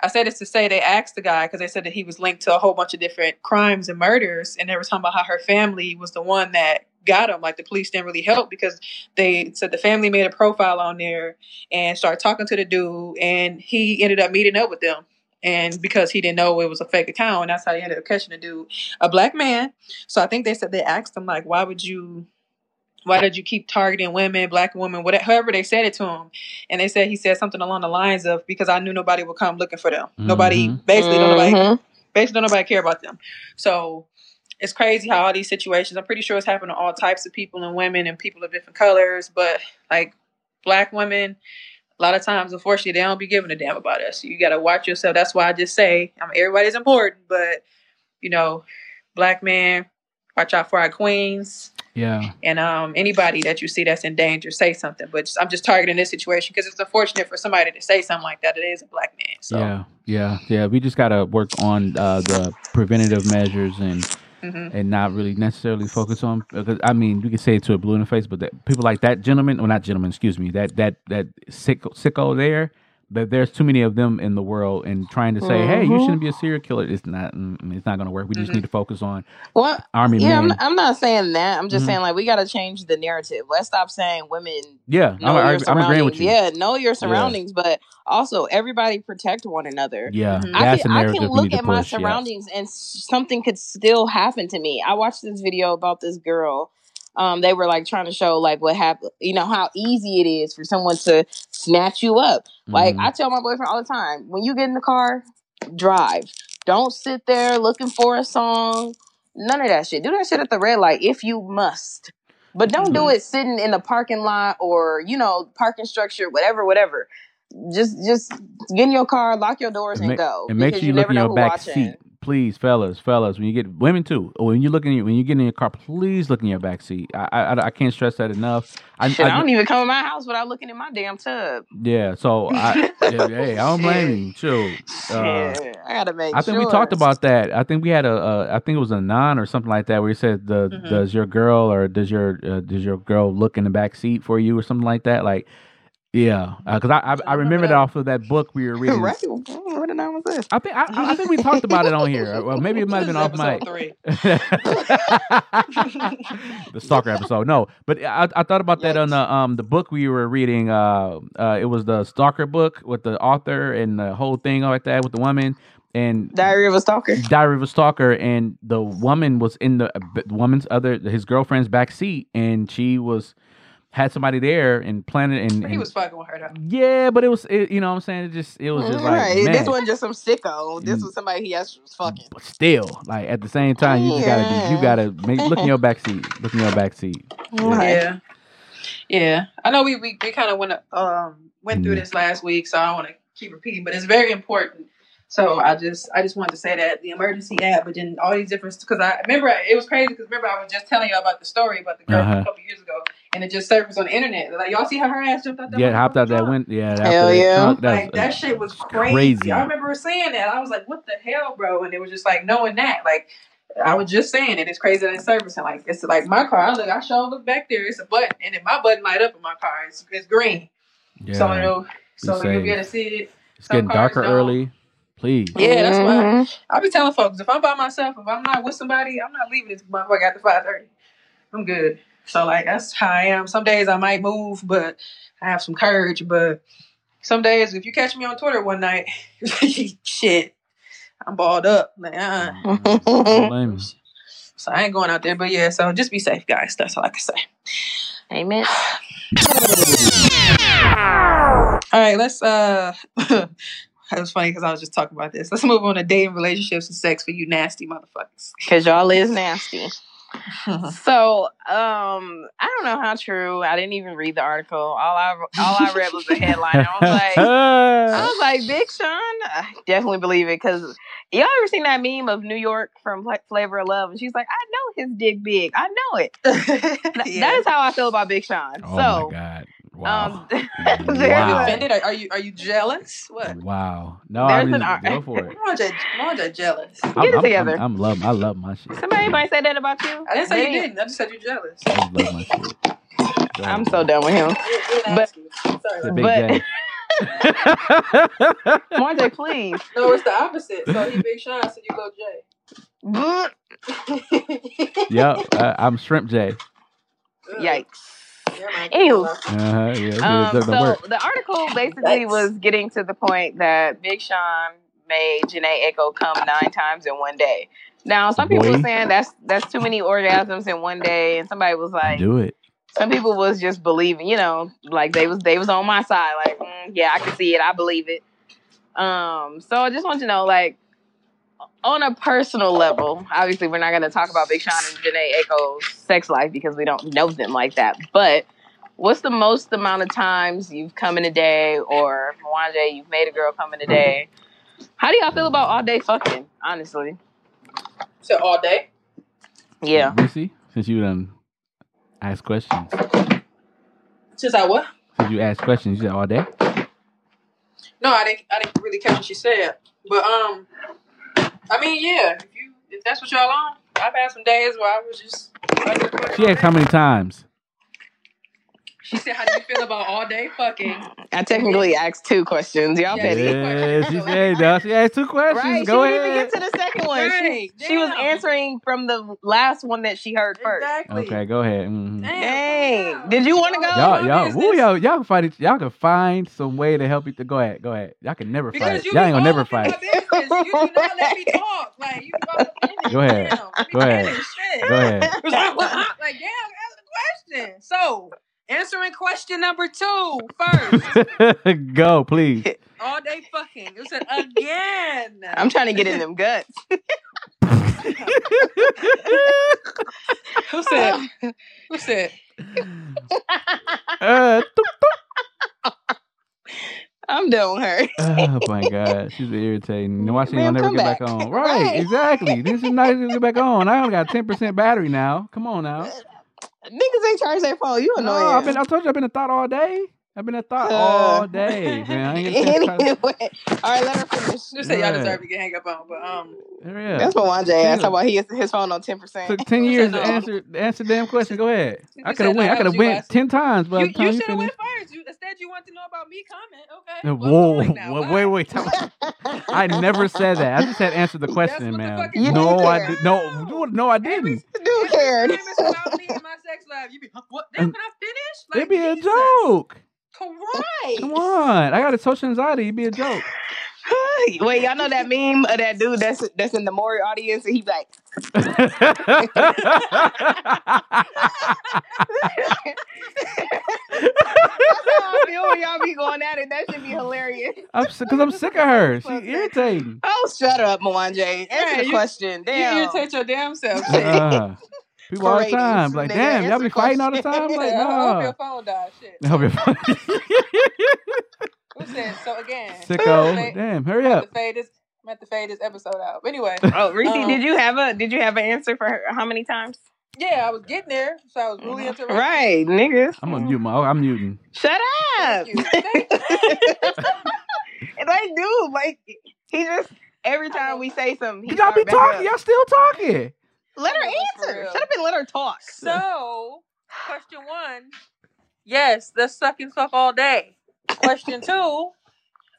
I said this to say they asked the guy because they said that he was linked to a whole bunch of different crimes and murders, and they were talking about how her family was the one that got him. Like the police didn't really help because they said the family made a profile on there and started talking to the dude, and he ended up meeting up with them. And because he didn't know it was a fake account, and that's how he ended up catching a dude, a black man. So I think they said they asked him like, "Why would you? Why did you keep targeting women, black women, whatever?" However they said it to him, and they said he said something along the lines of, "Because I knew nobody would come looking for them. Nobody, Mhm. basically, don't nobody Mhm. basically don't nobody care about them. So it's crazy how all these situations. I'm pretty sure it's happened to all types of people and women and people of different colors, but like black women, a lot of times, unfortunately, they don't be giving a damn about us. You got to watch yourself. That's why I just say, I mean, everybody's important, but you know, black man, watch out for our queens. Yeah. And um, anybody that you see that's in danger, say something. But just, I'm just targeting this situation because it's unfortunate for somebody to say something like that. It is a black man. So Yeah, yeah, yeah. We just gotta work on uh, the preventative measures and mhm. and not really necessarily focus on. Because I mean, you can say it to a blue in the face, but that, people like that gentleman, or not gentleman, excuse me, that that that sicko there. That there's too many of them in the world, and trying to say, "Hey, you Mhm. shouldn't be a serial killer," it's not. mm, It's not going to work. We just Mhm. need to focus on Well, army yeah, I'm. I'm not saying that. I'm just Mhm. saying like we got to change the narrative. Let's stop saying women yeah, know I'm, your I, surroundings. I'm agreeing with you. Yeah, know your surroundings, but also everybody protect one another. Yeah, Mhm. I can, I can look at my push. Yeah. surroundings and something could still happen to me. I watched this video about this girl. Um, they were like trying to show like what happened, you know, how easy it is for someone to snatch you up. Like Mhm. I tell my boyfriend all the time, when you get in the car, drive. Don't sit there looking for a song. None of that shit. Do that shit at the red light if you must. But don't do Mm-hmm. it sitting in the parking lot or, you know, parking structure, whatever, whatever. Just just get in your car, lock your doors, and, and, ma- go. and make because sure you look never in know your back watching. seat, please, fellas, fellas. When you get women too, when you look in your, when you get in your car, please look in your back seat. I I, I can't stress that enough. I, Shit, I, I- don't even come in my house without looking in my damn tub. yeah, so I hey, I don't blame you. Chill. Uh, I gotta make. I think sure. we talked about that. I think we had a, a I think it was a non or something like that where you said the Mhm. does your girl or does your uh, does your girl look in the back seat for you or something like that. Like yeah, because I I, I remember remember that that. off of that book we were reading. right? What the hell was this? I think I, I think we talked about it on here. Well, maybe it might have been off mic. three. the stalker episode. No, but I, I thought about that on the um the book we were reading. Uh, uh, it was the stalker book with the author and the whole thing like that with the woman and Diary of a Stalker. Diary of a Stalker, and the woman was in the, the woman's other his girlfriend's back seat, and she was had somebody there and planted and, he was fucking with her though. yeah, but it was it, you know what I'm saying it just it was just like right. man, This wasn't just some sicko. This Mm. was somebody he actually was fucking. but still like at the same time you just gotta do, you gotta make, look in your back seat, look in your back seat. Yeah. Yeah. I know we we, we kind of went um went through this last week, so I don't want to keep repeating, but it's very important So I just I just wanted to say that the emergency app, but then all these different because I remember it was crazy because remember I was just telling you about the story about the girl Uh-huh. a couple years ago, and it just surfaced on the internet. Like y'all see how her ass jumped out that Yeah, hopped out that window. Yeah, after Hell that yeah. trunk, that like was, that shit was crazy. crazy. I remember her saying that. I was like, "What the hell, bro?" And it was just like knowing that, like, I was just saying it. It's crazy that it's servicing. Like, it's like my car. I look, I sure look back there. It's a button, and if my button light up in my car, it's, it's green. yeah. So it'll, so you'll get to see it. it's some getting darker don't. early. Please. Yeah, that's why Mhm. I be telling folks if I'm by myself, if I'm not with somebody, I'm not leaving this motherfucker after five thirty. I'm good. So like that's how I am. Some days I might move, but I have some courage. But some days, if you catch me on Twitter one night, shit, I'm balled up. Like, Don't blame me. so I ain't going out there. But yeah, so just be safe, guys. That's all I can say. Amen. All right, let's. uh It was funny because I was just talking about this. Let's move on to dating, relationships, and sex for you nasty motherfuckers. Cause y'all is nasty. So, um, I don't know how true. I didn't even read the article. All I all I read was the headline. I was like, I was like, Big Sean. I definitely believe it because y'all ever seen that meme of New York from Fla- Flavor of Love? And she's like, I know his dick big. I know it. Th- That is how I feel about Big Sean. oh so, my god. Wow. um, Are you Wow. offended? Are, are you are you jealous? What? wow. No, I There's mean, an ar- go for it. Mwanje, Mwanje jealous. I'm, Get it I'm, together. I'm, I'm love. I love my shit. somebody might say that about you. I didn't say They- you didn't. I just said you're jealous. I love my shit. I'm so done with him. You're, you're But- Sorry. The But- J. Monte, please. No, it's the opposite. So he Big Sean, so you go Jay. yep, uh, I'm Shrimp J. Yikes. Yeah, man. Anywho. Uh-huh, yeah, Um, so work. the article basically Yikes. was getting to the point that Big Sean made Jhené Aiko come nine times in one day. Now, some people Boy. were saying that's that's too many orgasms in one day, and somebody was like, Do it. some people was just believing, you know, like they was they was on my side, like, mm, yeah, I can see it, I believe it. Um, so I just want to know, like, on a personal level, obviously we're not going to talk about Big Sean and Jhené Aiko's sex life because we don't know them like that. But what's the most amount of times you've come in a day, or Mwanje, you've made a girl come in a day? How do y'all feel about all day fucking? Honestly, So all day. yeah. Missy, since you done ask questions, Since I what? since you asked questions, you said all day. No, I didn't. I didn't really catch what she said. But um, I mean, yeah. If you if that's what y'all on, I've had some days where I was just. She asked how many times. She said, "How do you feel about all day fucking?" I technically asked two questions. Y'all Yeah, petty. Yeah, she said. No, she asked two questions. Right, Go she didn't ahead. even get to the second one. Right, She, she was answering from the last one that she heard first. Exactly. Okay, go ahead. hmm Dang. calm. Did you wanna go? Y'all, my y'all, business. woo, y'all, y'all can fight. Each, y'all can find some way to help you. To, go ahead, go ahead. Y'all can never Because fight. you Y'all ain't gonna never up in fight. You do not let me talk. Like you all up. Go ahead. Damn, let me Go ahead. finish. Shit. Go ahead. like, damn, ask the question. So, answering question number two first. go, please. All day fucking. It said again. I'm trying to get in them guts. Who said? Who said? Uh, I'm done with her. oh my god, she's irritating. Why she Ma'am, don't never get back, back. on? Right, Right. exactly. This is nice to get back on. I only got ten percent battery now. Come on now. Niggas ain't charge their phone. You No, annoying. I've been. I told you I've been a thought all day. I've been a thought Uh, all day, man. I ain't get a chance to anyway, all right, let her finish. Just say y'all deserve to get hang up on, but um, Hurry up. That's what Mwanje Yeah. asked. Talk about he has his phone on ten percent. Took ten years to answer answer the damn question. Go ahead. I could have went. I could have was went ten times but you, you you should have went first. You instead you want to know about me comment. Okay. Whoa, I'm going now. wait, Bye. wait, wait. time- I never said that. I just said answer the question, what the man. fuck No. I did. No, no, no, I didn't. Dude cared. Every time about me and my sex life, you be what? Damn, can I finish? Like, It'd be a joke. Christ. Come on, I got a social anxiety. It'd be a joke. Wait, y'all know that meme of that dude that's that's in the Maury audience, and he like, that's how I feel when y'all be going at it. That should be hilarious. I'm because I'm sick of her. She irritating. Oh, shut up, Mwanje. Answer Right, the you- question. You irritate your damn self. Uh, people all the time like, damn, y'all Answer be fighting all the time. Like, Yeah, I hope your phone died. Shit. I hope you're fine. Who said so again? Sicko. Fade- Damn, hurry The up. fade is I'm at to fade this episode out. But anyway, Oh, Reese, Um, did you have a did you have an answer for her, how many times? yeah, I was getting there, so I was really interested. Right, niggas. I'm gonna mute my. I'm muting. Shut up. Thank you. Thank you. And like, dude, like he just every time we say something, he Y'all be talking. up. Y'all still talking. Let her answer. real. Shut up and let her talk. So, question one, yes, let's suck and fuck all day. Question two,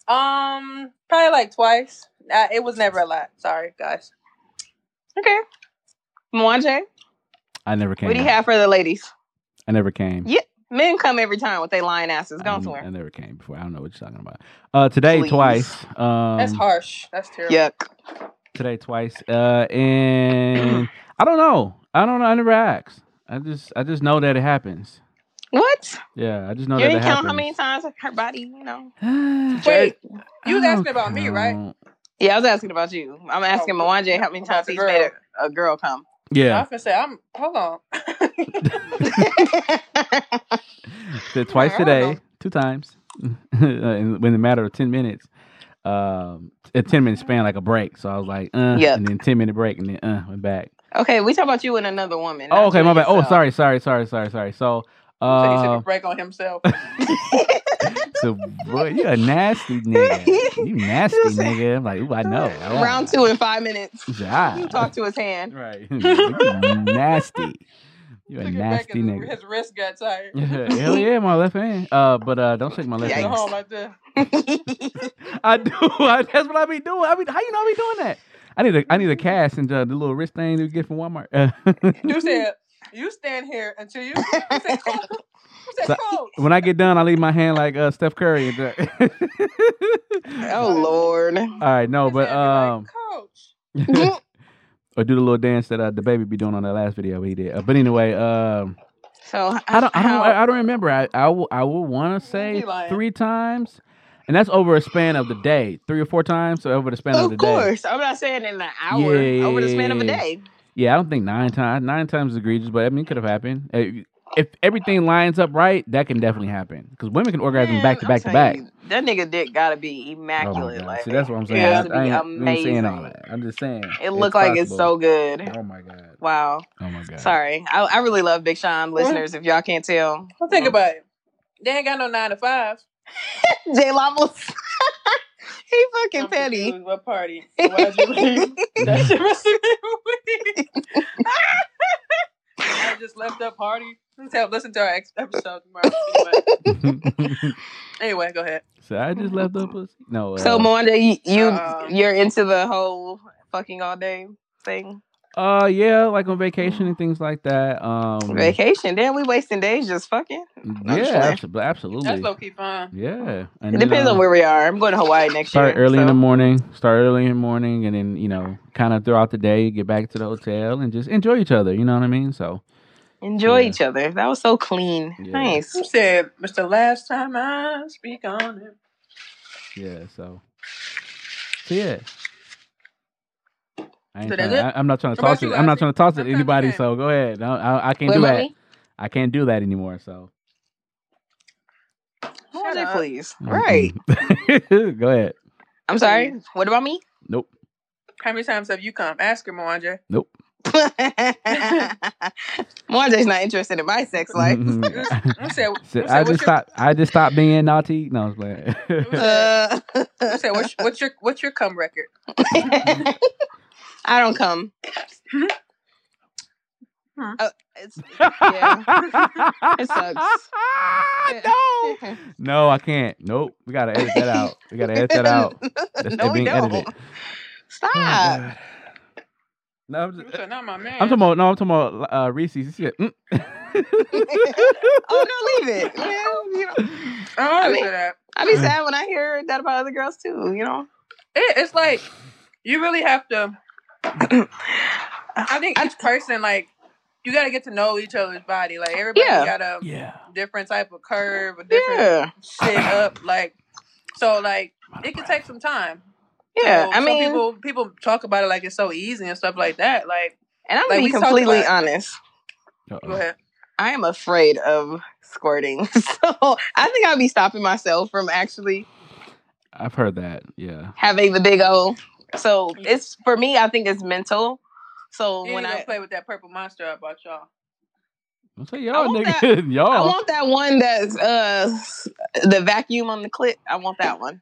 um, probably like twice. Uh, it was never a lot. Sorry, guys. Okay. Mwanje, I never came. what do you have for the ladies? I never came. Yeah, men come every time with their lying asses. Go I, somewhere. I never came before. I don't know what you're talking about. Uh, today Please. twice. Um, That's harsh. That's terrible. Yuck. today twice. Uh, and I don't know. I don't know. I never asked. I just I just know that it happens. What? Yeah, I just know you that didn't it count happens. how many times her body, you know? Wait, you was asking about me, right? Yeah, I was asking about you. I'm asking Oh, Mwanje how many times the he's girl. made a, a girl come. Yeah, I Yeah, was gonna say, I'm. Hold on. Said twice I don't today, two times, in within a matter of ten minutes. Um, a ten minute span like a break. So I was like, uh, Yep. and then ten minute break, and then uh, went back. Okay, we talk about you and another woman. Oh, okay, my bad. Oh, sorry, sorry, sorry, sorry, sorry. So, so he took uh, a break on himself. so boy, you a nasty nigga. You nasty nigga. I'm like, ooh, I know. Yeah. Round two in five minutes. He said, ah. You talk to his hand. Right. Nasty. You a Took it back nasty nigga. His wrist got tired. Hell yeah, my left hand. Uh, but uh, don't shake my left hand. home right there. I do. I, that's what I be doing. I mean, how you know I be doing that? I need a I need a cast and uh, the little wrist thing you get from Walmart. You said you stand here until you. You said coach. So- when I get done, I leave my hand like uh, Steph Curry. Oh Lord. All right, no, His but hand be like, um, coach. or do the little dance that uh, the baby be doing on that last video he did. Uh, but anyway, um, So I don't, I don't, how- I don't remember. I, I will, I will want to say three times, and that's over a span of the day, three or four times. So over the span of, the Of day. Of course. I'm not saying in an hour. Yeah, over the span of a day. Yeah, I don't think nine times. Nine times is egregious, but I mean, it could have happened. Uh, If everything lines up right, that can definitely happen because women can orgasm Man, back to I'm back to back. you, That nigga dick gotta be Oh immaculate. god! like See, that's what I'm it saying. has I, to I be ain't, I ain't saying all amazing. that. I'm just saying It looked like it's so good. Oh my god! Wow. Oh my god! Sorry. I, I really love Big Sean listeners, if y'all can't tell. Well, think about it. They ain't got no nine to fives. J Lamos. he fucking I'm petty. What party? Why'd you leave? That's your rest of the week. I just left that party. Let's have listen to our ex- episode tomorrow. Anyway. anyway, go ahead. so I just left the pussy. No. Uh, So Mwanje, you, you Um, you're into the whole fucking all day thing. Uh, yeah, like on vacation and things like that. Um, Vacation. Damn, we wasting days just fucking. I'm Yeah, sure. abso- absolutely. That's low key fun. Yeah, and It then, depends uh, on where we are. I'm going to Hawaii next Start year. Start early in the morning. Start early in the morning, and then you know, kind of throughout the day, get back to the hotel and just enjoy each other. You know what I mean? So Enjoy Yeah. each other. That was so clean. Yeah. Nice. You said, Mr. Last time I speak on it. yeah, so so yeah. I ain't So trying, that's it? I, am not trying to What about toss it. you, I'm not trying to toss it to anybody. So go ahead. No, I, I can't What do that. me? I can't do that anymore. So What was it, up. please? Right. go ahead. I'm sorry. What about me? Nope. How many times have you come? Ask her, Mwanje. Nope. Mwanje's not interested in my sex life. I said, So I said, I what's just your, stopped. I just stopped being naughty. No, I was playing. Uh, I said, what's, what's your what's your cum record? I don't come. Hmm. Uh, it's, yeah. It sucks. no, no, I can't. Nope. We gotta edit that out. We gotta edit that out. That's no, we being don't. edited. Stop. Oh, God. No, I'm, You just, said, not my man. I'm talking about. No, I'm talking about uh, Reese's. She said, mm. oh no, leave it. Man, you know, I I mean- I be sad when I hear that about other girls too. You know. It, it's like you really have to. I think each person like you got to get to know each other's body. Like everybody Yeah. got a Yeah. different type of curve, a different Yeah. shit up. Like so, like it can take some time. Yeah. So, I mean, people people talk about it like it's so easy and stuff like that. Like, and I'm like, gonna be completely about- honest. go Uh-oh. ahead. I am afraid of squirting, so I think I'll be stopping myself from actually I've heard that. Yeah. having the big O So it's for me. I think it's mental. So You when I play with that purple monster I bought y'all. Don't say y'all, want nigga. y'all. I want that one that's uh the vacuum on the clip. I want that one.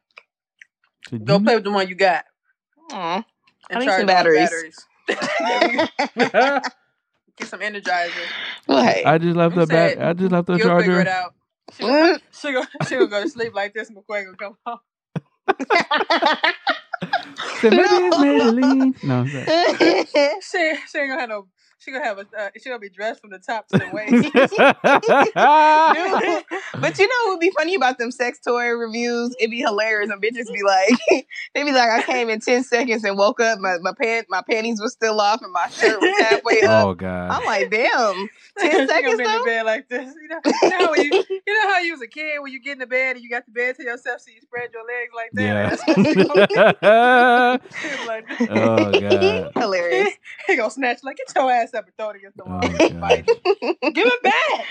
Go play with the one you got. Aw. And I need charge some batteries. batteries. Get some energizer. Well, hey. I just left the back. I just left the You'll figure it charger. out. She gonna, she gonna, she gonna go to sleep like this and McQuay gonna come home. Said, maybe it's Maybelline. No, I'm sorry. she, she ain't gonna have no. She gonna have a. Uh, she gonna be dressed from the top to the waist. but you know what would be funny about them sex toy reviews? It'd be hilarious and bitches be like they'd be like, I came in ten seconds and woke up, my my pant my panties was still off and my shirt was halfway up. oh God. I'm like, damn. She Ten gonna seconds be in the bed like this. You know, you know, how you, you know how you was a kid when you get in the bed and you got the bed to yourself, so you spread your legs like that. Yeah. Like oh God. Hilarious. he gonna snatch like get your ass up and throw it against the wall. Oh, God. Give it back.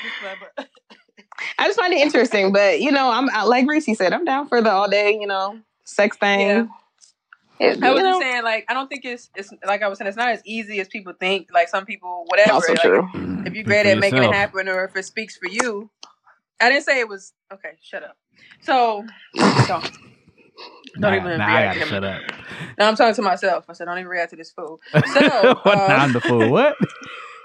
I just find it interesting, but you know, I'm like Reese said, I'm down for the all day, you know, sex thing. Yeah. It- I was know, just saying, like, I don't think it's it's like I was saying, it's not as easy as people think. Like some people, whatever. also like, true. If you're great for at making it happen, or if it speaks for you, I didn't say it was okay. Shut up. So, don't, don't Nah, even nah, I react gotta to shut up. No, I'm talking to myself. I said, don't even react to this fool. So, what? uh, I'm the fool. What?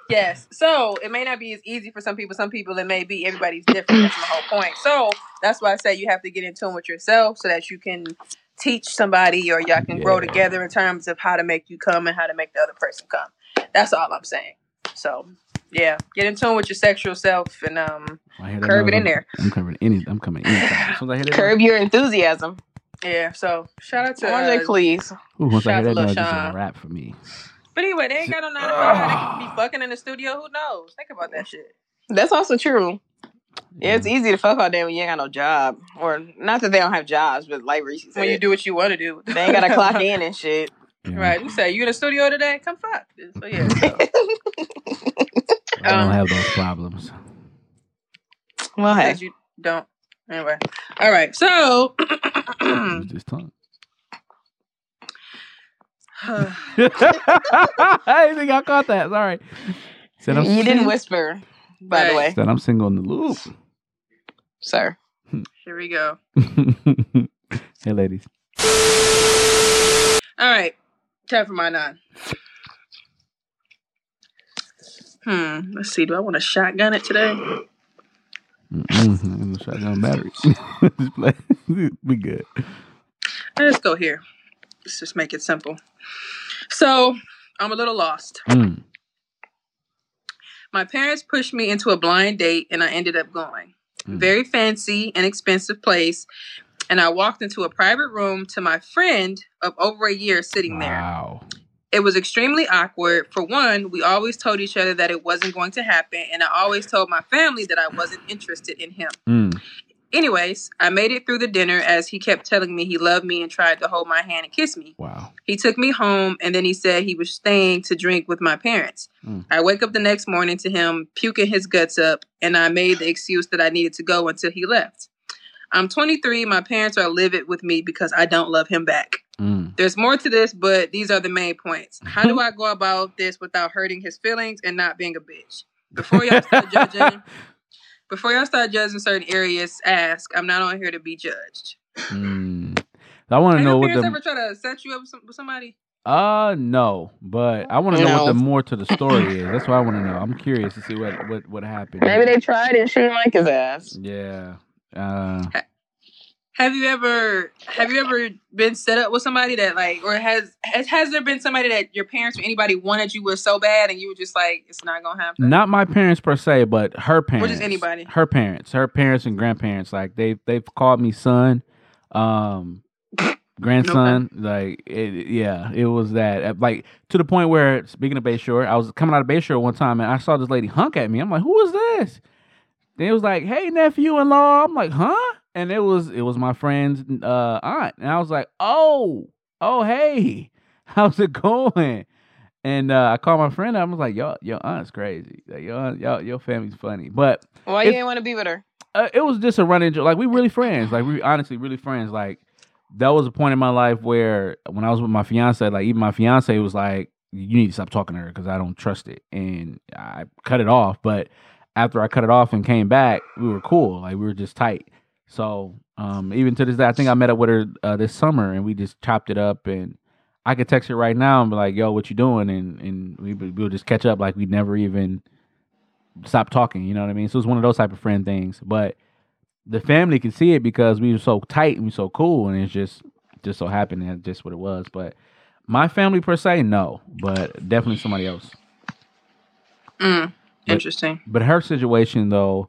Yes. So it may not be as easy for some people. Some people it may be. Everybody's different. That's my whole point. So that's why I say you have to get in tune with yourself so that you can teach somebody or y'all can grow together in terms of how to make you come and how to make the other person come. That's all I'm saying. So yeah, get in tune with your sexual self and um I curb it in there. I'm, covering any. I'm coming anytime. As soon as I curb your enthusiasm. Yeah. So shout out to RJ, uh, please. noise- Ooh, once I shout hear out that to noise, Lil it's a Sean. for me. But anyway, they ain't got no nine to five. They could be fucking in the studio. Who knows? Think about that shit. That's also true. Yeah, it's easy to fuck all day when you ain't got no job. Or not that they don't have jobs, but like Reese said, When you do what you want to do, they ain't gotta clock in and shit. Yeah. Right. You say you in the studio today? Come fuck. So yeah. So. I don't Um, have those problems. Well, hey. Because you don't. Anyway. All right. So. Use this tongue. Uh, I think I caught that. Sorry. Said I'm You didn't single. whisper, by the way, Said I'm single in the loop. sir. here we go. hey, ladies. All right. Time for my nine. Hmm. Let's see. Do I want to shotgun it today? Shotgun battery. Just play. we good. Let's go here. Let's just make it simple. So I'm a little lost. Mm. My parents pushed me into a blind date, and I ended up going. Mm. Very fancy and expensive place. And I walked into a private room to my friend of over a year sitting there. Wow. It was extremely awkward. For one, we always told each other that it wasn't going to happen, and I always told my family that I wasn't interested in him. Mm. Anyways, I made it through the dinner as he kept telling me he loved me and tried to hold my hand and kiss me. Wow. He took me home and then he said he was staying to drink with my parents. Mm. I wake up the next morning to him puking his guts up, and I made the excuse that I needed to go until he left. I'm 23. My parents are livid with me because I don't love him back. Mm. There's more to this, but these are the main points. How do I go about this without hurting his feelings and not being a bitch? Before y'all start judging, before y'all start judging certain areas, ask. I'm not on here to be judged. Mm. I want to Have know your what parents the. ever try to set you up with, some, with somebody? Uh, no, but I want to know what the more to the story is. That's what I want to know. I'm curious to see what what what happened. Maybe they tried and she didn't like his ass. Yeah. Uh, Have you ever have you ever been set up with somebody that like or has has, has there been somebody that your parents or anybody wanted you with so bad and you were just like it's not gonna happen? not my parents per se, but her parents. Or just anybody. Her parents, her parents and grandparents. Like they they've called me son, um, grandson. Like it, yeah, it was that. Uh, Like to the point where speaking of Bayshore, I was coming out of Bayshore one time and I saw this lady hunk at me. I'm like, who is this? Then it was like, hey nephew in law. I'm like, huh? And it was it was my friend's uh, aunt, and I was like, oh, oh hey, how's it going? And uh, I called my friend. I was like, "Yo, your aunt's crazy. Like, your aunt, your your family's funny." But Why you didn't want to be with her? uh, it was just a running joke. Like we really friends. Like we honestly really friends. Like that was a point in my life where when I was with my fiance, like even my fiance was like, "You need to stop talking to her because I don't trust it," and I cut it off. But after I cut it off and came back, we were cool. Like we were just tight. So um, even to this day, I think I met up with her uh, this summer and we just chopped it up. And I could text her right now and be like, "Yo, what you doing?" And and we we'll just catch up like we never even stopped talking. You know what I mean? So it's one of those type of friend things. But the family can see it because we were so tight and we so cool, and it's just just so happened that's just what it was. But my family per se, no, but definitely somebody else. Mm, interesting. But her situation though,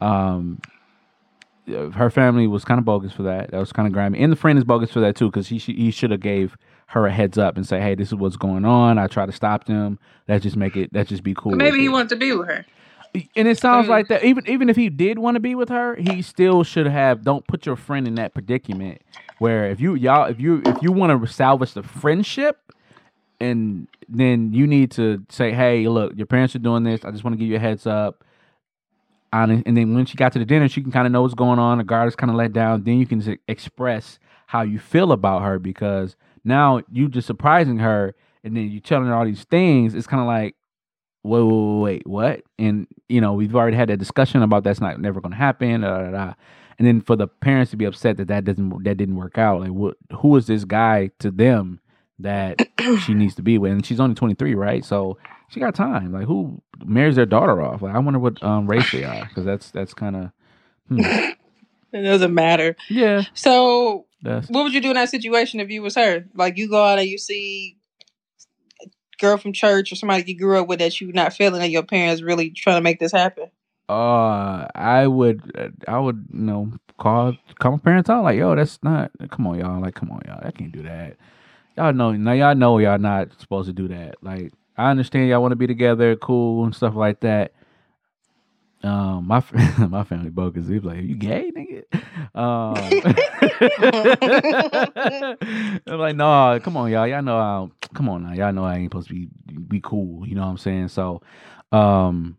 um, uh, her family was kind of bogus for that. That was kind of grimy, and the friend is bogus for that too because he sh- he should have gave her a heads up and say, hey, this is what's going on. I try to stop them. Let's just make it. Let's just be cool. Maybe he it." wanted to be with her. And it sounds Mm. like that. Even even if he did want to be with her, he still should have. Don't put your friend in that predicament where if you y'all if you if you want to salvage the friendship, and then you need to say, hey, look, your parents are doing this. I just want to give you a heads up. And then when she got to the dinner, she can kind of know what's going on. The guard is kind of let down. Then you can express how you feel about her because now you just surprising her, and then you telling her all these things. It's kind of like, wait, wait, wait, what? And you know, we've already had that discussion about that's not never going to happen. Da, da, da. And then for the parents to be upset that that doesn't that didn't work out, like, what? Who is this guy to them that she needs to be with? And she's only twenty three, right? So she got time. Like, who marries their daughter off? Like, I wonder what um, race they are because that's that's kind of hmm. It doesn't matter. yeah. So, That's what would you do in that situation if you was her? Like, you go out and you see a girl from church or somebody you grew up with that you not feeling that your parents really trying to make this happen. Uh, I would, uh, I would, you know, call call my parents out like, yo, that's not. Come on, y'all. Like, come on, y'all. I can't do that. Y'all know now. Y'all know y'all not supposed to do that. Like, I understand y'all want to be together, cool and stuff like that. Um, my my family bogus. Be like, you gay, nigga? Um, I'm like, no, come on, y'all. Y'all know, I, come on now. Y'all know I ain't supposed to be be cool. You know what I'm saying? So, um.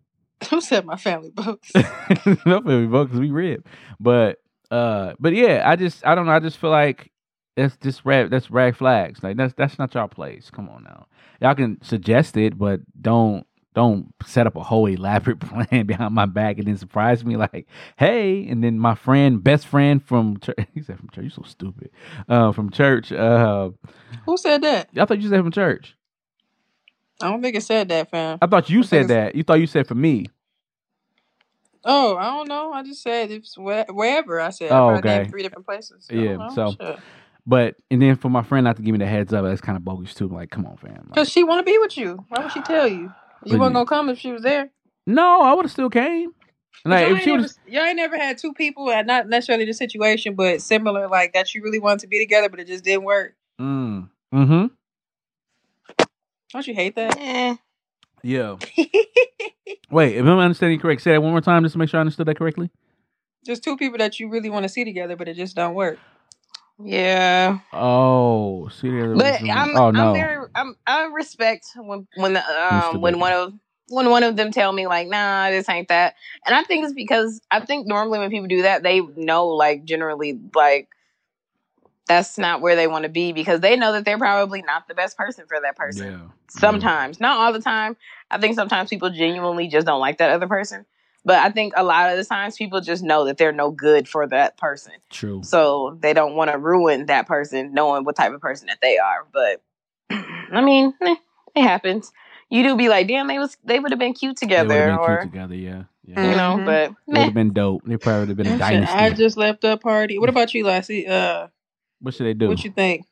Who said my family books? no family because we rib. But uh, but yeah, I just I don't know. I just feel like that's just red. That's red flags. Like that's that's not y'all place. Come on now, y'all can suggest it, but don't don't set up a whole elaborate plan behind my back and then surprise me like, hey, and then my friend, best friend from church. He said from church. You so stupid. Uh, from church. Uh, Who said that? I thought you said from church. I don't think it said that, fam. I thought you I said that. You thought you said for me. Oh, I don't know. I just said it's where, wherever. I said. Oh, I probably named okay. Three different places. I Yeah, don't know. So- But and then for my friend not to give me the heads up, that's kind of bogus too. Like, come on, fam. Like, Because she want to be with you. Why would she tell you? You What wasn't gonna come if she was there. No, I would have still came. Like y'all, if she ain't was, y'all ain't never had two people, and not necessarily the situation, but similar, like that you really wanted to be together, but it just didn't work. mm, mm-hmm. Don't you hate that? Eh. Yeah. Wait, if I'm understanding correct, say that one more time just to make sure I understood that correctly. just two people that you really want to see together, but it just don't work. Yeah, Oh, see the other but reason- I'm oh no. I'm very I'm I respect when when the, um when one of when one of them tell me like nah this ain't that and I think it's because I think normally when people do that they know like generally like that's not where they want to be because they know that they're probably not the best person for that person. yeah. Sometimes, not all the time. I think sometimes people genuinely just don't like that other person. But I think a lot of the times people just know that they're no good for that person. True. So they don't want to ruin that person knowing what type of person that they are. But I mean, eh, it happens. You do be like, damn, they was they would have been cute They together been or cute together. Yeah. Yeah. you know, Mhm. but they would have been dope. They probably would have been a I said, dynasty. I just left a party. What about you, Lassie? Uh, what should they do? what you think?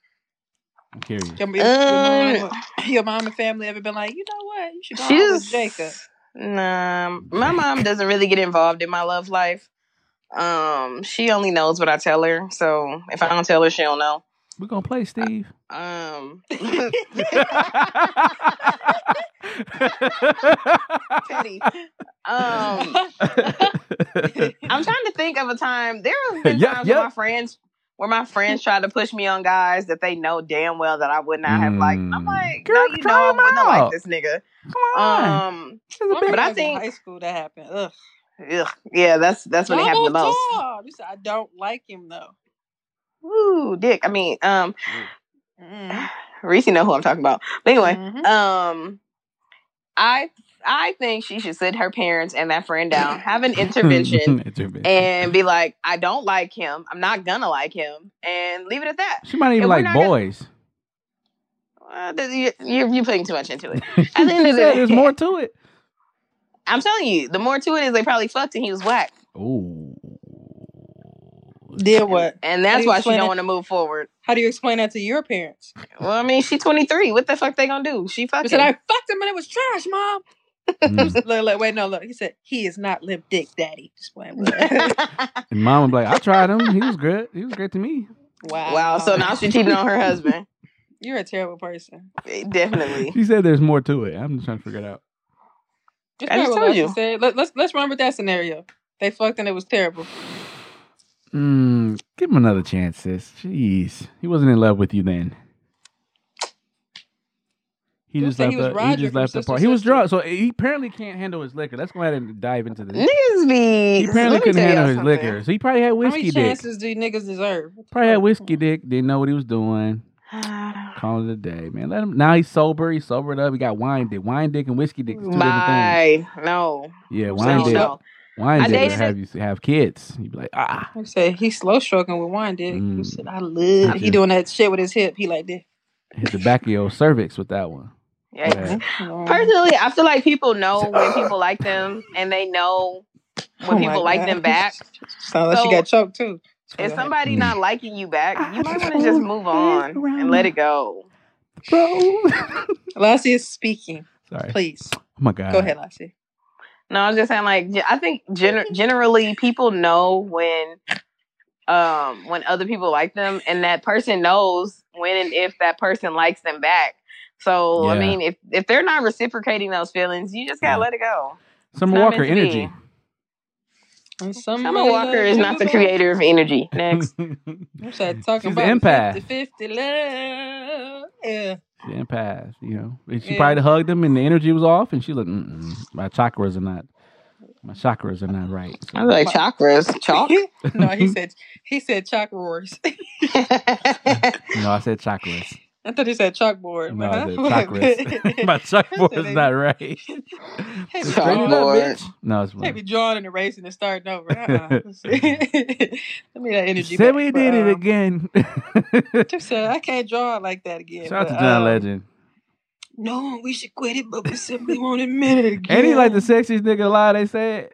I'm curious. Your, your, Um, mom, your mom and family ever been like, you know what? You should go She's with Jacob. Nah, my mom doesn't really get involved in my love life. Um, she only knows what I tell her. So if I don't tell her, she don't know. We're gonna play, Steve. Um, petty. Um, I'm trying to think of a time. There have been Yeah, times yeah. where my friends, where my friends tried to push me on guys that they know damn well that I would not have liked. I'm Mm. like, Girl, no, you know, try I 'em wouldn't have out. liked this nigga. Come on. Um, It's a big- but I When in think- high school that happened. Ugh. ugh, yeah, that's that's when it happened the Y'all most. talk. You said I don't like him though. Ooh, dick. I mean, um, Mm. Reese know who I'm talking about. But anyway, Mhm. um, I I think she should sit her parents and that friend down, have an intervention, Intervention. and be like, I don't like him. I'm not gonna like him, and leave it at that. she might even like not gonna- boys. Uh, you, you're, you're putting too much into it. she At the end of the day- there's more to it. I'm telling you, the more to it is they probably fucked and he was whack, Ooh. Did what? and How that's why she don't want to move forward. How do you explain that to your parents? Well, I mean, she's 23. What the fuck they gonna do? She He said, I fucked him and it was trash, mom. Mm. look, look, wait, no, look. He said, he is not lip dick daddy. Just playing with And mom would be like, I tried him. He was good. He was great to me. Wow. wow. So now she's cheating on her husband. You're a terrible person. Definitely. She said there's more to it. I'm just trying to figure it out. Just I just told you. Said. Let, let's let's remember that scenario. They fucked and it was terrible. Mm, give him another chance, sis. Jeez. He wasn't in love with you then. He You just left he the, he just left the Sister part. He was Sister. drunk, so he apparently can't handle his liquor. Let's go ahead and dive into this. Niggas be. He apparently let me couldn't handle his something. liquor, so he probably had How whiskey many dick. chances do you niggas deserve? Probably had whiskey dick. Didn't know what he was doing. Calling it a day, man. Let him. Now he's sober. He sobered up. He got wine dick. Wine dick and whiskey dick is two different things. No. Yeah, wine No, dick. no. Wine I dick would have you have kids. You'd be like, ah. He said he's slow stroking with wine dick. He Mm. said, I love. He Yeah. doing that shit with his hip. He like this. Hit the back of your cervix with that one. Yeah. Personally, I feel like people know when people like them, and they know when Oh my people like God. them back. Sounds like she got choked too. If somebody not liking you back, you might want to just move on and let it go. Bro. Lassie is speaking. Sorry. Please Oh my god. go ahead, Lassie. No, I was just saying, like, I think gener- generally people know when, um, when other people like them, and that person knows when and if that person likes them back. So, I mean, if if they're not reciprocating those feelings, you just gotta Yeah. let it go. Summer Walker energy. be. Energy. And Summer Walker is not the creator of energy. Next, I'm saying talking She's the about empath. 50 50 love. Yeah. The empath, you know. And She Yeah. probably hugged him and the energy was off and she like, Mm-mm, my chakras are not my chakras are not right. So- I was like chakras, chalk. no, he said he said chalk roars. no, I said chakras. I thought he said chalkboard. No, chakras. my chalkboard is not right. Hey, Just be straighten it up, drawing- bitch. No, it's They be drawing and erasing and starting over. Uh-uh. Let me that energy. Said back. we But, did it again. Just said I can't draw like that again. Shout out to John um, Legend. No, we should quit it, but we simply won't admit it again. Ain't he like the sexiest nigga alive, they said?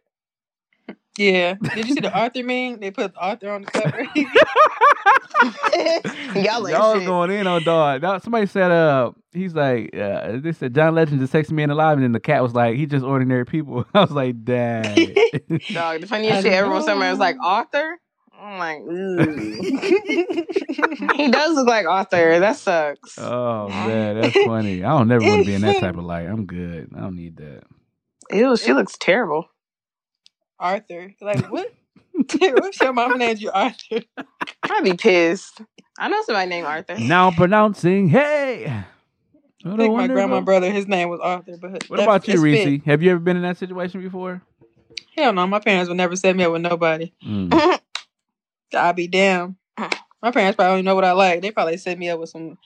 Yeah. Did you see the Arthur meme? They put Arthur on the cover. Y'all Y'all shit. going in on dog. Now, somebody said, uh, he's like, uh, they said John Legend's the sexiest man alive, and then the cat was like, he just ordinary people. I was like, dang. Dog, the funniest shit ever was somebody was like Arthur. I'm like, ooh. he does look like Arthur. That sucks. oh man, that's funny. I don't never want to be in that type of light. I'm good. I don't need that. Ew, she looks terrible. Arthur. Like what? What's your mama named you Arthur? I'd be pissed. I know somebody named Arthur. Now pronouncing, hey. I What, think my grandma brother, his name was Arthur. But what about you, it's fit. Reese? Have you ever been in that situation before? Hell no, my parents would never set me up with nobody. Mm. I'll be damn. My parents probably don't know what I like. They probably set me up with some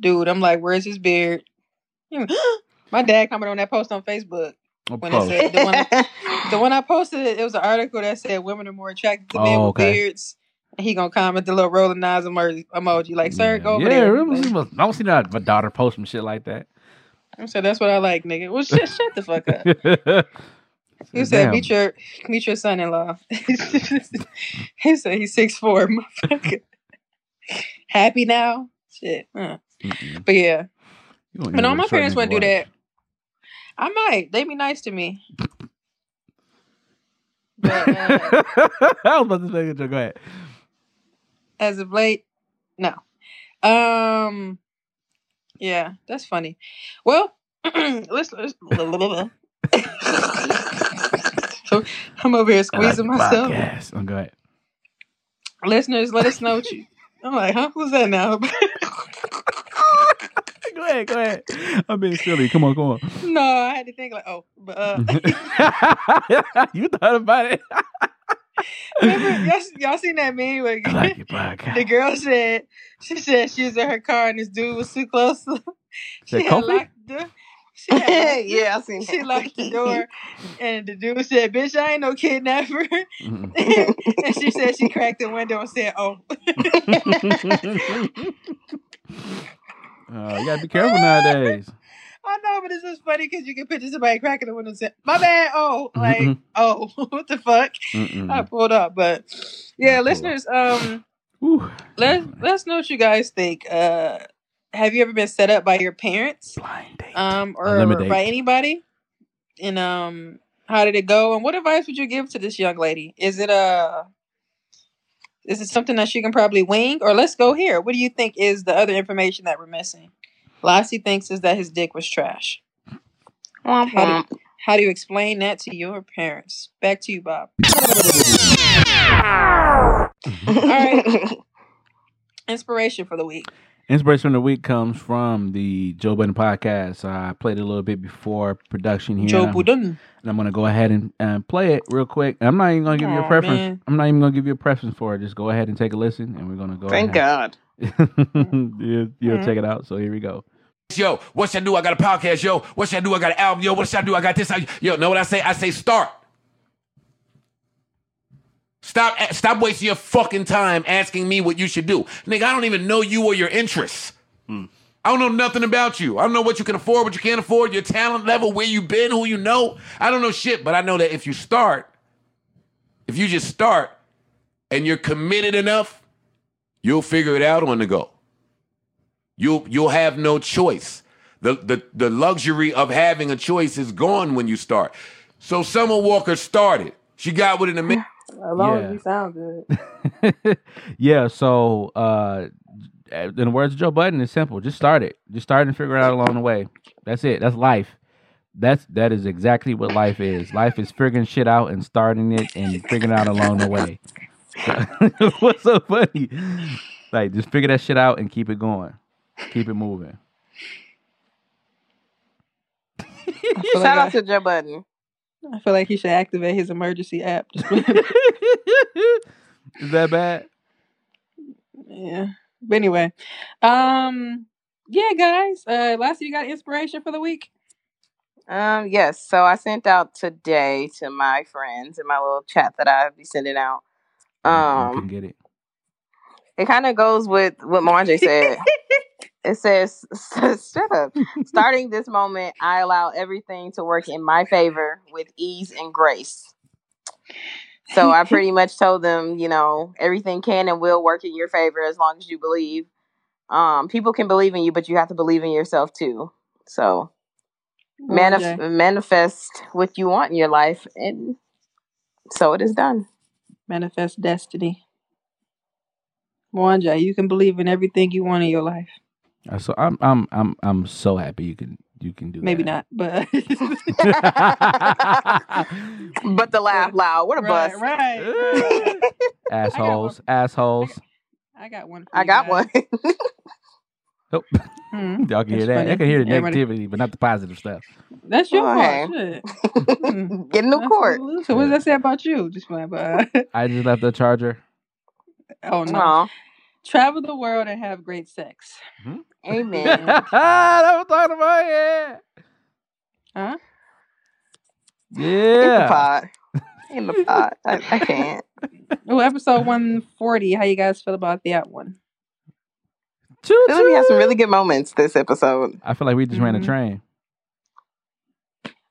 dude. I'm like, where's his beard? my dad commented on that post on Facebook Of when course. it said the one, the one I posted. It was an article that said women are more attracted to oh, men Oh, with okay. beards. And he gonna comment the little rolling eyes emoji, emoji like, sir, go over yeah, there. remember, she was- I don't see that my daughter post some shit like that. I said, that's what I like, nigga. Well, shut, shut the fuck up. He said, Damn. meet your meet your son-in-law. he said he's six four, motherfucker. Happy now? Shit. huh. But yeah. But no, even my parents nigga wouldn't do that. I might. They be nice to me. But uh, I was about to say, go ahead. as of late, no. Um yeah, that's funny. Well, let's, let's I'm over here squeezing like myself. podcast. Oh, go ahead. Listeners, let us know what you. I'm like, huh? Who's that now? Go ahead, go ahead. I'm being silly. Come on, come on. no, I had to think like, oh, but uh, you thought about it. Remember, y'all, y'all seen that meme? Where I like your podcast. the girl said she said she was in her car and this dude was too close. she Said had Kofi? locked the she had yeah, I seen She that. locked the door, and the dude said, "Bitch, I ain't no kidnapper." Mhm. and she said she cracked the window and said, "Oh." Uh, you gotta be careful nowadays. I know, but it's just funny because you can picture somebody cracking the window and say, "My bad." Oh, like, Mhm. oh, what the fuck? I Mm-mm. pulled up, but yeah, listeners, um, Whew. let let's know what you guys think. Uh, have you ever been set up by your parents, Blind date. um, or Eliminate. by anybody? And um, how did it go? And what advice would you give to this young lady? Is it uh is it something that she can probably wing, or let's go here? What do you think is the other information that we're missing? Lassie thinks is that his dick was trash. Womp How do, how do you explain that to your parents? Back to you, Bob. All right. Inspiration for the week. Inspiration of the week comes from the Joe Budden podcast. I played it a little bit before production here. Joe and Budden. and I'm gonna go ahead and, and play it real quick. I'm not even gonna give you a preference. man. I'm not even gonna give you a preference for it. Just go ahead and take a listen, and we're gonna go. Thank ahead. God. you, you'll mm-hmm. check it out. So here we go. Yo, what should I do? I got a podcast. Yo, what should I do? I got an album. Yo, what should I do? I got this. I, yo, know what I say? I say start. Stop, eh, stop wasting your fucking time asking me what you should do. Nigga, I don't even know you or your interests. I don't know nothing about you. I don't know what you can afford, what you can't afford, your talent level, where you've been, who you know. I don't know shit, but I know that if you start, if you just start and you're committed enough, you'll figure it out on the go. You'll you'll have no choice. The the the luxury of having a choice is gone when you start. So Summer Walker started. She got with it in a minute. As long Yeah. as you sound good. yeah. So, uh, in the words of Joe Budden, it's simple. Just start it. Just start and figure it out along the way. That's it. That's life. That's that is exactly what life is. Life is figuring shit out and starting it and figuring it out along the way. What's so funny? Like, just figure that shit out and keep it going. Keep it moving. Shout out to Joe Budden. I, I feel like he should activate his emergency app. is that bad? yeah. But anyway, um, yeah, guys. Uh, Lassie, you got inspiration for the week? Um, yes. So I sent out today to my friends in my little chat that I'll be sending out. I couldn't Um, get it. it kind of goes with what Marjay said. it says, "Shut up." Starting this moment, I allow everything to work in my favor with ease and grace. So I pretty much told them, you know, everything can and will work in your favor as long as you believe. Um, people can believe in you, but you have to believe in yourself too. So manif- Marjay. manifest what you want in your life, and so it is done. Manifest destiny. Mwanje, you can believe in everything you want in your life. Uh, So I'm I'm I'm I'm so happy you can you can do that. Maybe that. not, but But the laugh loud, what a right, bust! right, right. assholes, assholes. I got one. For I got one. nope. Hmm. y'all can hear That's that. I can hear the Everybody- negativity, but not the positive stuff. That's your Oh, fault. hey. Shit. Hmm. Get in the That's court. So what does that say about you? Just fine, but I just left the charger. oh no. Aw, Travel the world and have great sex. Amen. that was talking about yeah. Huh? Yeah. In the pot. In the pot. I, I can't. Oh, episode one forty. How you guys feel about that one? Choo I feel like we had some really good moments this episode. I feel like we just ran a Mhm. train.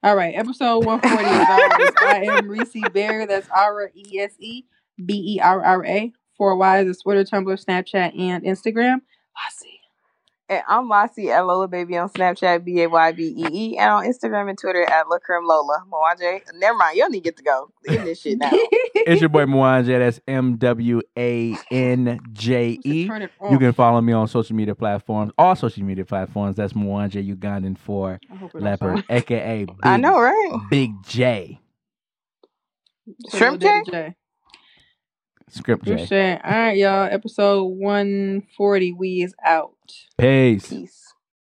All right, episode one forty is I am Reese Bear. That's R E S E B E R R A. Four Y's is Twitter, Tumblr, Snapchat, and Instagram. Lassie. And I'm Lassie at Lola Baby on Snapchat, B A Y B E E, and on Instagram and Twitter at Lacrim Lola. Mwanje. Never mind, you don't need to get to go. In this shit now. It's your boy Mwanje. That's M W A N J E. Turn. You can follow me on social media platforms, all social media platforms. That's Mwanje Ugandan for I hope it don't Leopard, aka Big, I know, right? Big J. Shrimp Lil Daddy J? Script J. All right, y'all. Episode one forty. We is out. Peace. Peace.